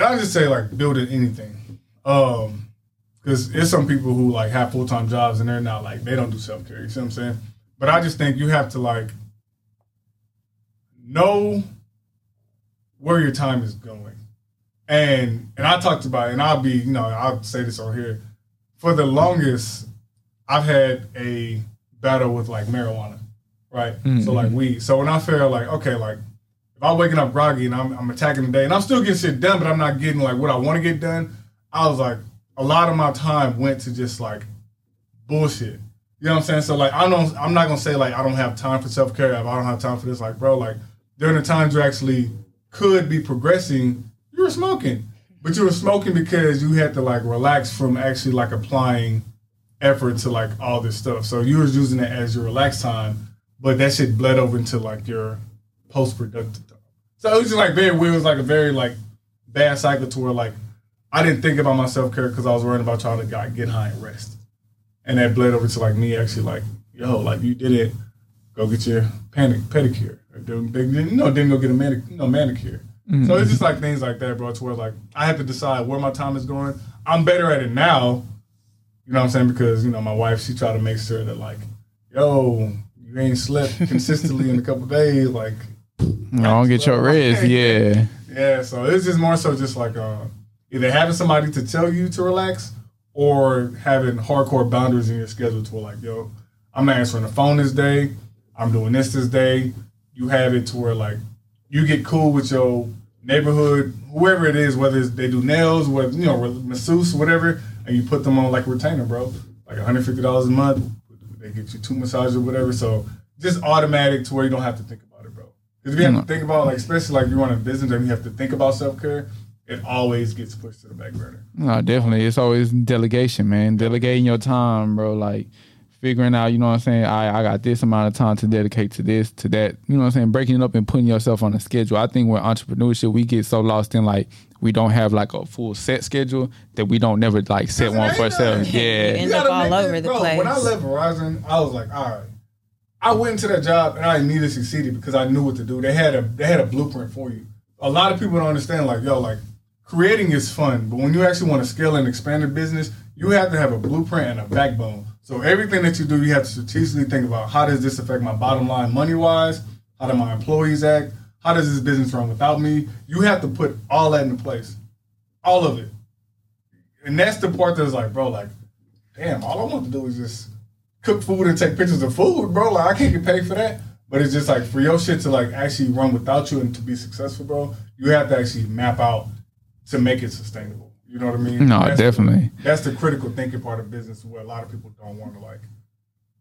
and I just say like building anything. Um, because there's some people who like have full time jobs and they're not like they don't do self care. You see what I'm saying? But I just think you have to like know where your time is going. And and I talked about it, and I'll be, you know, I'll say this on here. For the longest, I've had a battle with like marijuana, right? Hmm. So like weed. So when I feel like, okay, like if I'm waking up groggy and I'm, I'm attacking the day and I'm still getting shit done, but I'm not getting like what I want to get done, I was like, a lot of my time went to just like bullshit. You know what I'm saying? So like I don't I'm not gonna say like I don't have time for self care, I don't have time for this. Like, bro, like during the times you actually could be progressing, you were smoking. But you were smoking because you had to like relax from actually like applying effort to like all this stuff. So you were using it as your relax time, but that shit bled over into like your post productive time. So it was just like very weird. It was like a very like bad cycle to where like I didn't think about my self care because I was worrying about trying to get high and rest, and that bled over to like me actually like yo like you did it, go get your panic pedicure or didn't, didn't no didn't go get a manic no manicure. So it's just like things like that, bro. To where like I have to decide where my time is going. I'm better at it now, you know what I'm saying? Because you know my wife she tried to make sure that like yo you ain't slept consistently in a couple days like I don't get your rest. Yeah. yeah, so it's just more so just like uh, either having somebody to tell you to relax or having hardcore boundaries in your schedule to where like, yo, I'm answering the phone this day, I'm doing this this day. You have it to where like you get cool with your neighborhood, whoever it is, whether it's they do nails, whether you know masseuse, whatever, and you put them on like retainer, bro, like 150 dollars a month. They get you two massages or whatever. So just automatic to where you don't have to think about it, bro. Because if you have to mm. think about like, especially like you run a business and you have to think about self care, it always gets pushed to the back burner. No, definitely. It's always delegation, man. Delegating your time, bro. Like figuring out, you know what I'm saying? I, I got this amount of time to dedicate to this, to that. You know what I'm saying? Breaking it up and putting yourself on a schedule. I think with entrepreneurship, we get so lost in like we don't have like a full set schedule that we don't never like set one for ourselves. You Yeah. end up all over that- the bro, place. When I left Verizon, I was like, all right. I went into that job and I immediately succeeded because I knew what to do. They had a they had a blueprint for you. A lot of people don't understand, like, yo, like creating is fun, but when you actually want to scale and expand a business, you have to have a blueprint and a backbone. So everything that you do, you have to strategically think about how does this affect my bottom line money wise? How do my employees act? How does this business run without me? You have to put all that into place. All of it. And that's the part that's like, bro, like, damn, all I want to do is just cook food and take pictures of food, bro. Like I can't get paid for that. But it's just like for your shit to like actually run without you and to be successful, bro, you have to actually map out to make it sustainable. You know what I mean? No, That's definitely. The, that's the critical thinking part of business where a lot of people don't want to like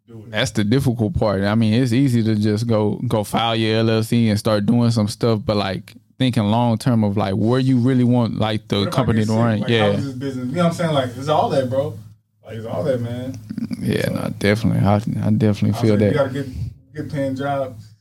do it. That's the difficult part. I mean, it's easy to just go go file your LLC and start doing some stuff, but like thinking long term of like where you really want like the What if I company to run. Like, yeah. is this business? You know what I'm saying? Like it's all that, bro. Like it's all that, man. Yeah, no, definitely. I, I definitely I feel like, that. You gotta get get paying jobs.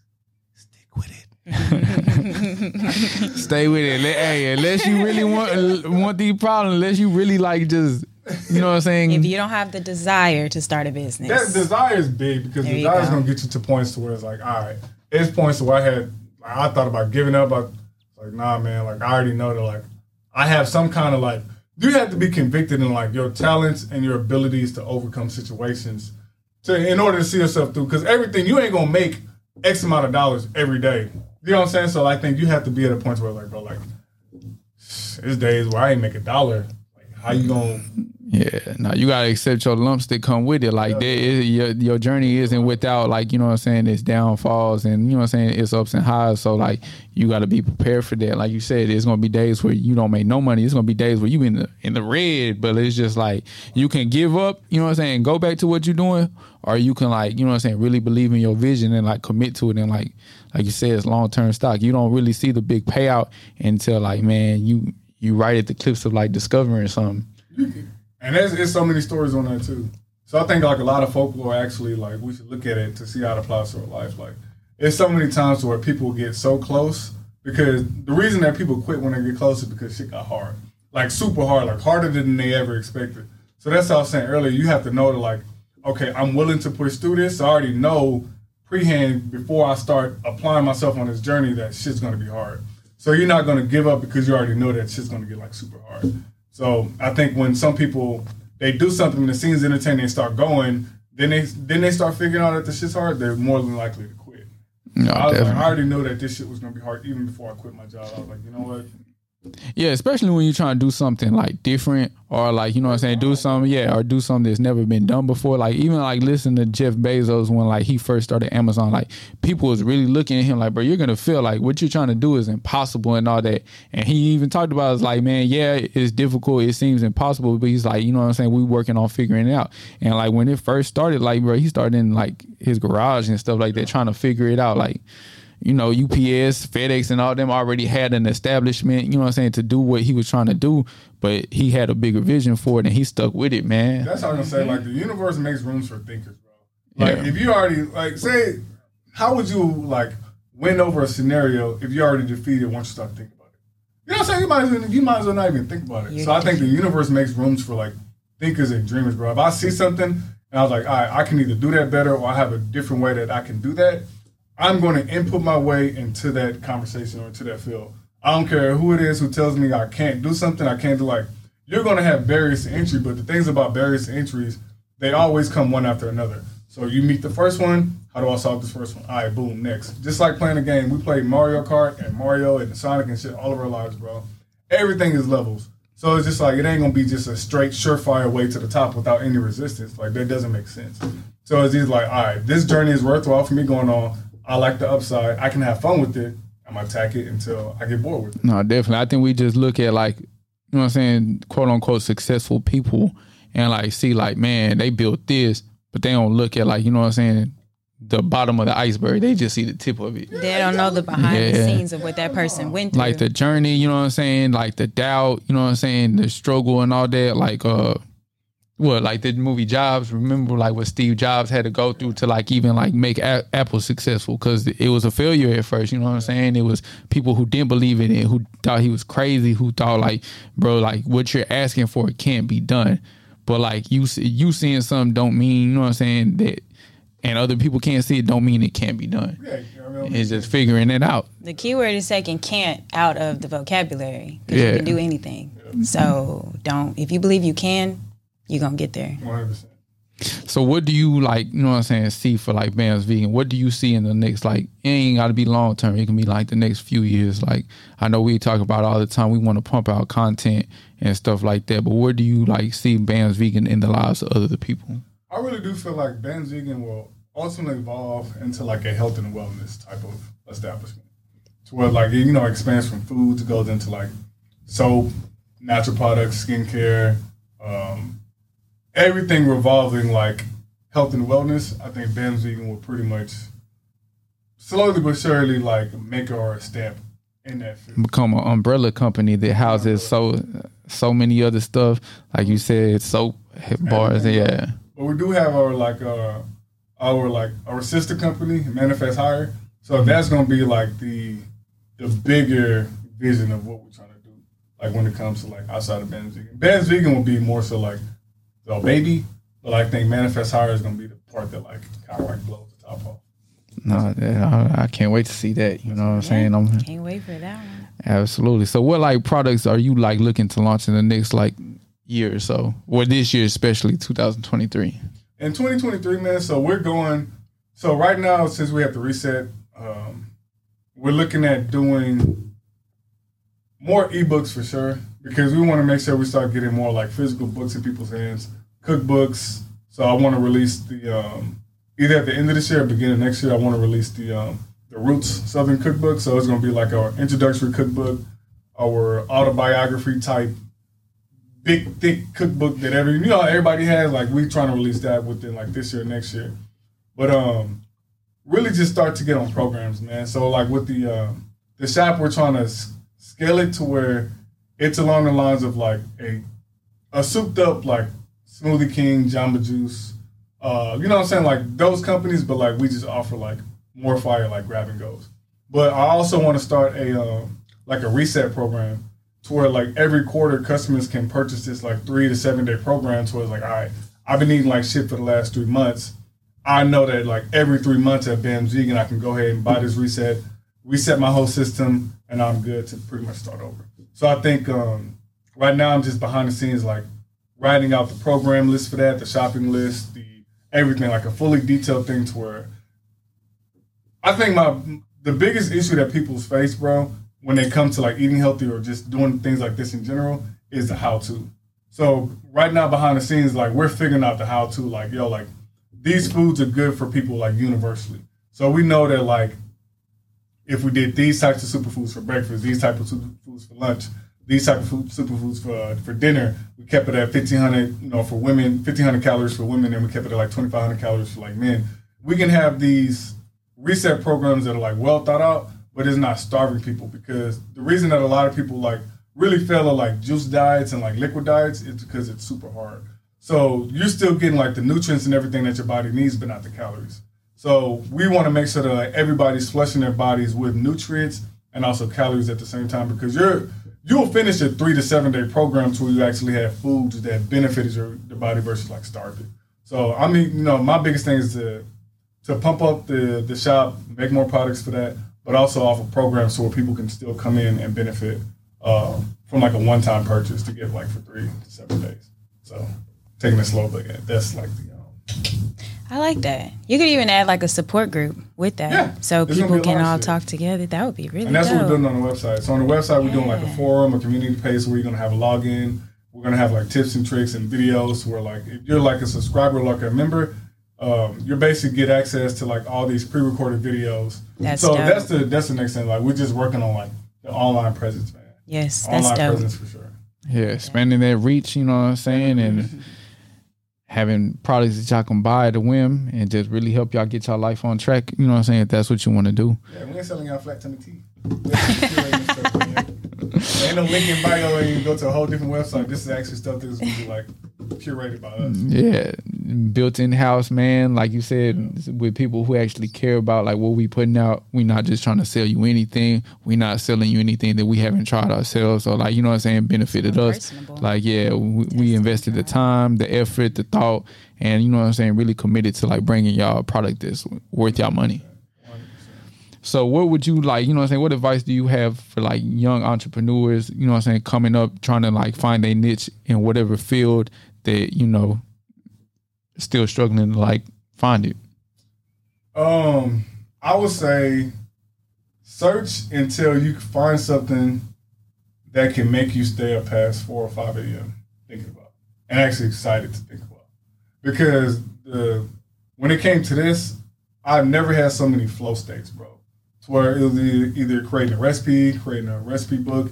Stick with it. Stay with it. Hey, unless you really want want these problems, unless you really like just You know what I'm saying? If you don't have the desire to start a business, That desire is big because There desire is go. gonna get you to points to where it's like, all right, it's points to where I had, like, I thought about giving up. I like, nah, man, like I already know that, like, I have some kind of like, you have to be convicted in like your talents and your abilities to overcome situations, to in order to see yourself through. Because everything you ain't gonna make X amount of dollars every day. You know what I'm saying? So I think you have to be at a point where like, bro, like, there's days where I ain't make a dollar. Like, how you gonna? Yeah, no, you gotta accept your lumps that come with it. Like there is, your your journey isn't without like you know what I'm saying. It's downfalls and you know what I'm saying. It's ups and highs. So like you got to be prepared for that. Like you said, it's gonna be days where you don't make no money. It's gonna be days where you in the in the red. But it's just like you can give up. You know what I'm saying. Go back to what you're doing, or you can like you know what I'm saying. Really believe in your vision and like commit to it and like like you said, it's long term stock. You don't really see the big payout until like man, you you right at the cliffs of like discovering something. And there's, there's so many stories on that too. So I think like a lot of folklore actually like we should look at it to see how it applies to our life. Like it's so many times where people get so close because the reason that people quit when they get close is because shit got hard. Like super hard, like harder than they ever expected. So that's what I was saying earlier. You have to know that like, okay, I'm willing to push through this. I already know prehand before I start applying myself on this journey that shit's gonna be hard. So you're not gonna give up because you already know that shit's gonna get like super hard. So I think when some people they do something and it seems entertaining and start going, then they then they start figuring out that the shit's hard, they're more than likely to quit. No, I was like. I already knew that this shit was gonna be hard even before I quit my job. I was like, you know what? Yeah, especially when you're trying to do something like different or like, you know what I'm saying, do something, yeah, or do something that's never been done before. Like even like listen to Jeff Bezos when like he first started Amazon, like people was really looking at him like, bro, you're gonna feel like what you're trying to do is impossible and all that. And he even talked about it's like, man, yeah, it's difficult, it seems impossible, but he's like, you know what I'm saying, we working on figuring it out. And like when it first started, like bro, he started in like his garage and stuff like that, trying to figure it out. Like you know, UPS, FedEx, and all them already had an establishment, you know what I'm saying, to do what he was trying to do, but he had a bigger vision for it and he stuck with it, man. That's how I'm gonna say. Like the universe makes rooms for thinkers, bro. Like Yeah. if you already like say, how would you like win over a scenario if you already defeated once you start thinking about it? You know what I'm saying? You might as well, you might as well not even think about it. You're so I think the universe makes rooms for like thinkers and dreamers, bro. If I see something and I was like, all right, I can either do that better or I have a different way that I can do that. I'm going to input my way into that conversation or into that field. I don't care who it is who tells me I can't do something, I can't do like you're going to have to entry, but the things about to entries, they always come one after another. So you meet the first one, how do I solve this first one? All right, boom, next. Just like playing a game, we played Mario Kart and Mario and Sonic and shit all of our lives, bro. Everything is levels. So it's just like it ain't gonna be just a straight surefire way to the top without any resistance. Like that doesn't make sense. So it's just like, all right, this journey is worthwhile for me going on. I like the upside. I can have fun with it. I'm gonna attack it until I get bored with it. No, definitely. I think we just look at like, you know what I'm saying, quote unquote successful people and like see like, man, they built this, but they don't look at like, you know what I'm saying, the bottom of the iceberg. They just see the tip of it. they don't know the behind the scenes of what that person went through. like the journey, you know what I'm saying, like the doubt, you know what I'm saying, the struggle and all that, like uh what like the movie Jobs, remember like what Steve Jobs had to go through to like even like make a- Apple successful cuz it was a failure at first, you know what I'm saying? It was people who didn't believe in it, who thought he was crazy, who thought like, bro, like what you're asking for can't be done. But like you see- you seeing something don't mean, you know what I'm saying, that and other people can't see it don't mean it can't be done. Yeah, you know what I mean? It's just figuring it out. the key word is taking can't out of the vocabulary because Yeah. you can do anything. So don't if you believe you can, you're gonna get there. 100%. So what do you like, you know what I'm saying, see for like Bam's vegan? What do you see in the next like it ain't gotta be long term. It can be like the next few years. Like I know we talk about all the time we want to pump out content and stuff like that, but where do you like see Bam's vegan in the lives of other people? I really do feel like Bam's Vegan will ultimately evolve into like a health and wellness type of establishment. To where like you know expands from foods, goes into like soap, natural products, skincare, um, everything revolving like health and wellness. I think Bam's Vegan will pretty much slowly but surely like make our stamp in that field. Become an umbrella company that houses so so many other stuff. Like you said, soap bars, yeah. But we do have our like uh our like our sister company, Manifest Higher. So that's gonna be like the the bigger vision of what we're trying to do. Like when it comes to like outside of Bam's Vegan. Bam's Vegan will be more so like the baby. But I think manifest higher is gonna be the part that like kind of like blows the top off. No, I, I can't wait to see that. You know what I'm saying? I'm Can't wait for that one. absolutely. So, what like products are you like looking to launch in the next like year or so, or this year especially, 2023? in 2023, man. So we're going. So right now, since we have to reset, um, we're looking at doing more ebooks for sure because we want to make sure we start getting more like physical books in people's hands, cookbooks. So I want to release the um, either at the end of this year or beginning next year. I want to release the um, the Roots Southern Cookbook. So it's going to be like our introductory cookbook, our autobiography type big thick cookbook that every you know everybody has. Like we trying to release that within like this year, next year. But um, really just start to get on programs, man. So like with the um, the shop, we're trying to s- scale it to where it's along the lines of like a a souped up like Smoothie King, Jamba Juice. Uh, you know what I'm saying? Like those companies, but like we just offer like more fire like grab and goes. But I also want to start a um, like a reset program to where like every quarter customers can purchase this like three to seven day program to where it's like, all right, I've been eating like shit for the last three months. I know that like every three months at Bam's Vegan, I can go ahead and buy this reset, reset my whole system, and I'm good to pretty much start over. So I think um, right now I'm just behind the scenes like writing out the program list for that, the shopping list, the everything, like a fully detailed thing to where I think my the biggest issue that people's face, bro, when they come to like eating healthy or just doing things like this in general, is the how to. So right now behind the scenes, like we're figuring out the how to, like, yo, like these foods are good for people like universally. So we know that like if we did these types of superfoods for breakfast, these type of superfoods for lunch, these type of food, superfoods for uh, for dinner, we kept it at fifteen hundred, you know, for women, fifteen hundred calories for women, and we kept it at like twenty five hundred calories for like men. We can have these reset programs that are like well thought out, but it's not starving people because the reason that a lot of people like really fail at like juice diets and like liquid diets is because it's super hard. So you're still getting like the nutrients and everything that your body needs, but not the calories. So we want to make sure that like, everybody's flushing their bodies with nutrients and also calories at the same time because you're you'll finish a three to seven day program to where you actually have foods that benefited your, your body versus like starving. So I mean, you know, my biggest thing is to to pump up the the shop, make more products for that, but also offer programs so where people can still come in and benefit um, from like a one time purchase to get like for three to seven days. So taking it slow, but yeah, that's like the um, I like that. You could even add like a support group with that, Yeah, so there's people can all shit. talk together. That would be really And that's dope. what we're doing on the website. So on the website, we're doing like a forum, a community page where you're gonna have a login. We're gonna have like tips and tricks and videos where like if you're like a subscriber, like a member, um, you basically get access to like all these pre-recorded videos. That's so dope. that's the that's the next thing. Like we're just working on like the online presence, man. yes, that's online dope. presence for sure. Yeah, expanding that reach, you know what I'm saying, and having products that y'all can buy at a whim and just really help y'all get y'all life on track. You know what I'm saying? If that's what you want to do. Yeah, we ain't selling y'all flat tummy tea. Ain't no link in bio and you go to a whole different website. This is actually stuff that's gonna be like curated by us. Yeah, built in house, man. Like you said, with people who actually care about like what we putting out. We're not just trying to sell you anything. We're not selling you anything that we haven't tried ourselves. or like you know what I'm saying, benefited More us. Like yeah, we, we invested the time, the effort, the thought, and you know what I'm saying. Really committed to like bringing y'all a product that's worth y'all money. So what would you like, you know what I'm saying? What advice do you have for like young entrepreneurs, you know what I'm saying, coming up trying to like find a niche in whatever field that, you know, still struggling to like find it? Um, I would say search until you find something that can make you stay up past four or five a.m. thinking about, and actually excited to think about. Because the when it came to this, I've never had so many flow states, bro. Where it was either creating a recipe, creating a recipe book,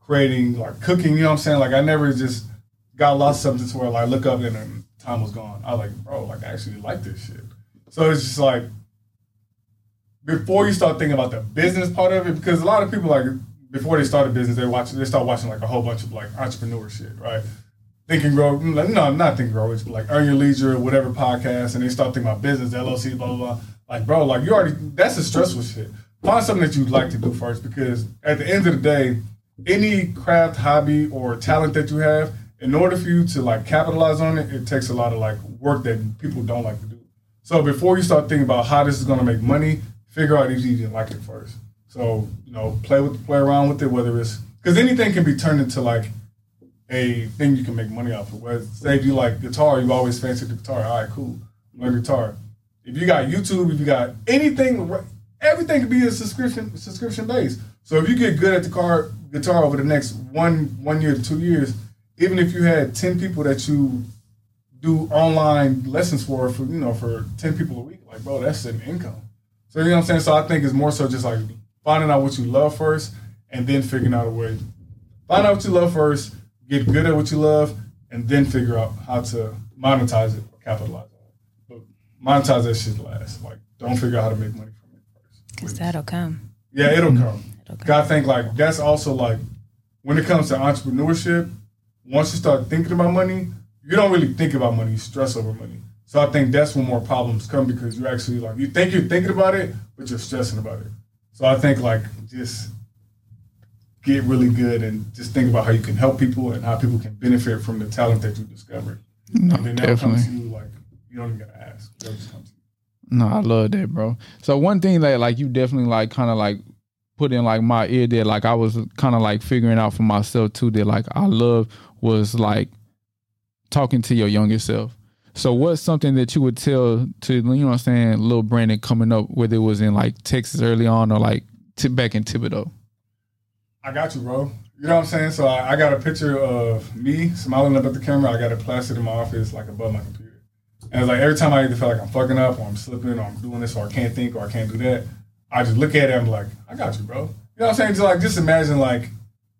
creating like cooking. You know what I'm saying? Like I never just got lost something to where like I look up and then time was gone. I was like, bro, like I actually like this shit. So it's just like before you start thinking about the business part of it, because a lot of people like before they start a business, they watch they start watching like a whole bunch of like entrepreneur shit, right? Think and grow, mm, like, no, not think and grow but like earn your leisure, whatever podcast, and they start thinking about business, LLC, blah blah blah. Like, bro, like you already that's a stressful shit. Find something that you'd like to do first, because at the end of the day, any craft, hobby, or talent that you have, in order for you to like capitalize on it, it takes a lot of like work that people don't like to do. So before you start thinking about how this is going to make money, figure out if you even like it first. So you know, play with play around with it, whether it's because anything can be turned into like a thing you can make money off of. Where say if you like guitar, you always fancy the guitar. All right, cool, learn guitar. If you got YouTube, if you got anything, everything could be a subscription subscription base. So if you get good at the car guitar over the next one one year to two years, even if you had ten people that you do online lessons for for you know for ten people a week, like bro, that's an income. So you know what I'm saying. So I think it's more so just like finding out what you love first, and then figuring out a way. Find out what you love first, get good at what you love, and then figure out how to monetize it or capitalize on it. But monetize that shit last. Like, don't figure out how to make money. Because that'll come. Yeah, it'll mm-hmm. come. It'll come. I think like that's also like when it comes to entrepreneurship. Once you start thinking about money, you don't really think about money. You stress over money. So I think that's when more problems come because you actually like you think you're thinking about it, but you're stressing about it. So I think like just get really good and just think about how you can help people and how people can benefit from the talent that you discovered. No, and then that definitely. comes to you like you don't even gotta ask. No, I love that, bro. So one thing that like you definitely like kind of like put in like my ear that like I was kind of like figuring out for myself too that like I love was like talking to your younger self. So what's something that you would tell to you know what I'm saying, little Brandon coming up, whether it was in like Texas early on or like t- back in Thibodaux? I got you, bro. You know what I'm saying? So I, I got a picture of me smiling up at the camera. I got it plastered in my office, like above my computer. And it's like every time I either feel like I'm fucking up or I'm slipping or I'm doing this or I can't think or I can't do that, I just look at it and I'm like, I got you, bro. You know what I'm saying? Just like just imagine like,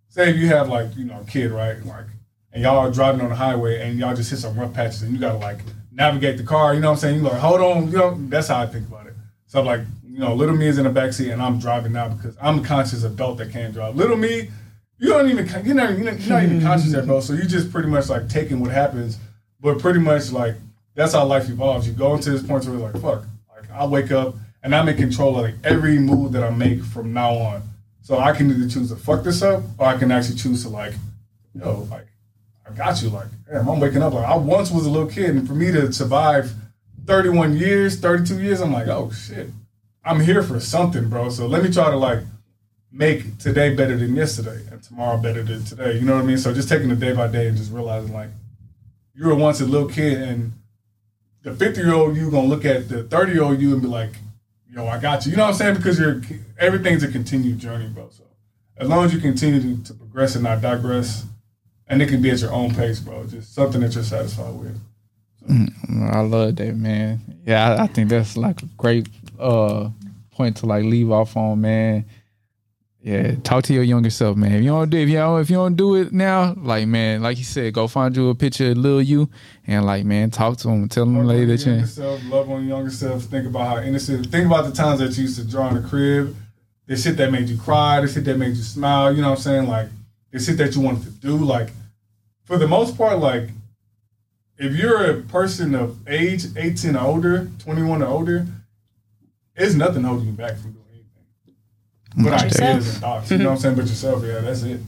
say if you have like, you know, a kid, right? Like and y'all are driving on the highway and y'all just hit some rough patches and you gotta like navigate the car, you know what I'm saying? You like, hold on, you know, that's how I think about it. So I'm like, you know, little me is in the backseat and I'm driving now because I'm a conscious adult that can't drive. Little me, you don't even you're not, you're not, even conscious yet, bro. So you just pretty much like taking what happens, but pretty much like that's how life evolves. You go into this point where it's like, fuck, like I wake up and I'm in control of like every move that I make from now on. So I can either choose to fuck this up or I can actually choose to like, yo, like I got you. Like, damn, I'm waking up. Like, I once was a little kid, and for me to survive 31 years, 32 years, I'm like, oh shit, I'm here for something, bro. So let me try to like make today better than yesterday, and tomorrow better than today. You know what I mean? So just taking it day by day and just realizing like you were once a little kid, and the 50 year old you gonna look at the 30 year old you and be like, yo, I got you. You know what I'm saying? Because you're everything's a continued journey, bro. So as long as you continue to, to progress and not digress and it can be at your own pace, bro. Just something that you're satisfied with. Mm, I love that, man. Yeah, I, I think that's like a great uh, point to like leave off on, man. Yeah, talk to your younger self, man. If you don't do if you don't, if you don't do it now, like man, like you said, go find you a picture of little you and like man, talk to him, tell him later that you. Love on younger self. Think about how innocent. Think about the times that you used to draw in the crib. The shit that made you cry. The shit that made you smile. You know what I'm saying? Like the shit that you wanted to do. Like for the most part, like if you're a person of age 18 or older, 21 or older, it's nothing holding you back from doing. But ideas and thoughts, you know what I'm saying? But yourself, yeah, that's it.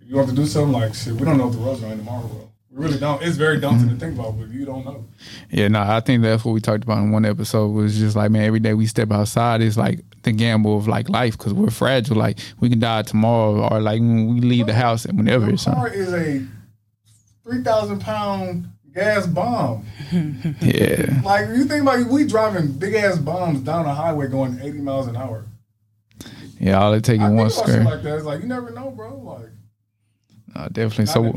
If you want to do something like shit, we don't know if the road's going tomorrow, bro. We really don't. It's very daunting mm-hmm. to think about, but you don't know. Yeah, no, I think that's what we talked about in one episode. Was just like, man, every day we step outside is like the gamble of like life because we're fragile. Like we can die tomorrow, or like when we leave the house and whenever. Your car is a three thousand pound gas bomb. yeah. Like you think about it, we driving big ass bombs down a highway going eighty miles an hour. Yeah, all it taking one skirt. Like that, it's like you never know, bro. Like. Uh, definitely. So,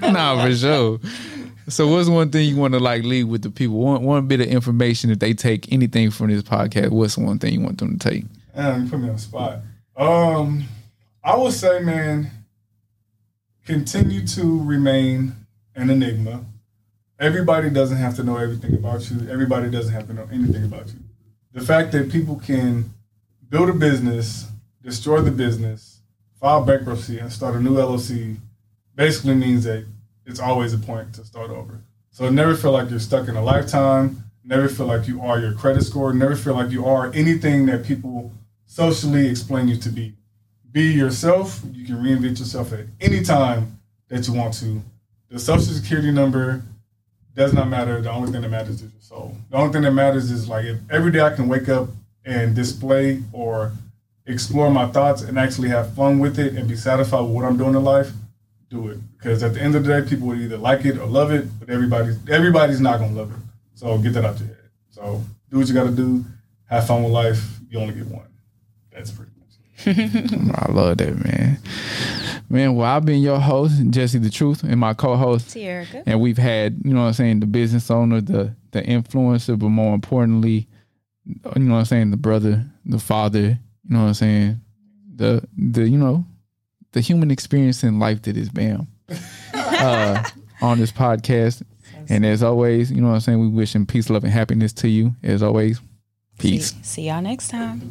nah, for sure. So, what's one thing you want to like leave with the people? One one bit of information if they take anything from this podcast. What's one thing you want them to take? Man, you put me on the spot. Um, I would say, man, continue to remain an enigma. Everybody doesn't have to know everything about you. Everybody doesn't have to know anything about you. The fact that people can build a business, destroy the business, file bankruptcy, and start a new LLC basically means that it's always a point to start over. So never feel like you're stuck in a lifetime. Never feel like you are your credit score. Never feel like you are anything that people socially explain you to be be yourself. You can reinvent yourself at any time that you want to. The social security number does not matter. The only thing that matters is your soul. The only thing that matters is like if every day I can wake up and display or explore my thoughts and actually have fun with it and be satisfied with what I'm doing in life, do it. Because at the end of the day, people will either like it or love it, but everybody's everybody's not gonna love it. So get that out your head. So do what you gotta do, have fun with life. You only get one. That's pretty much it. I love that, man. Man, well, I've been your host, Jesse the Truth, and my co-host. And we've had, you know what I'm saying, the business owner, the the influencer, but more importantly, you know what I'm saying, the brother, the father, you know what I'm saying, the the you know, the human experience in life that is Bam. uh, on this podcast. And as always, you know what I'm saying, we wishing peace, love, and happiness to you. As always, peace. See, see y'all next time.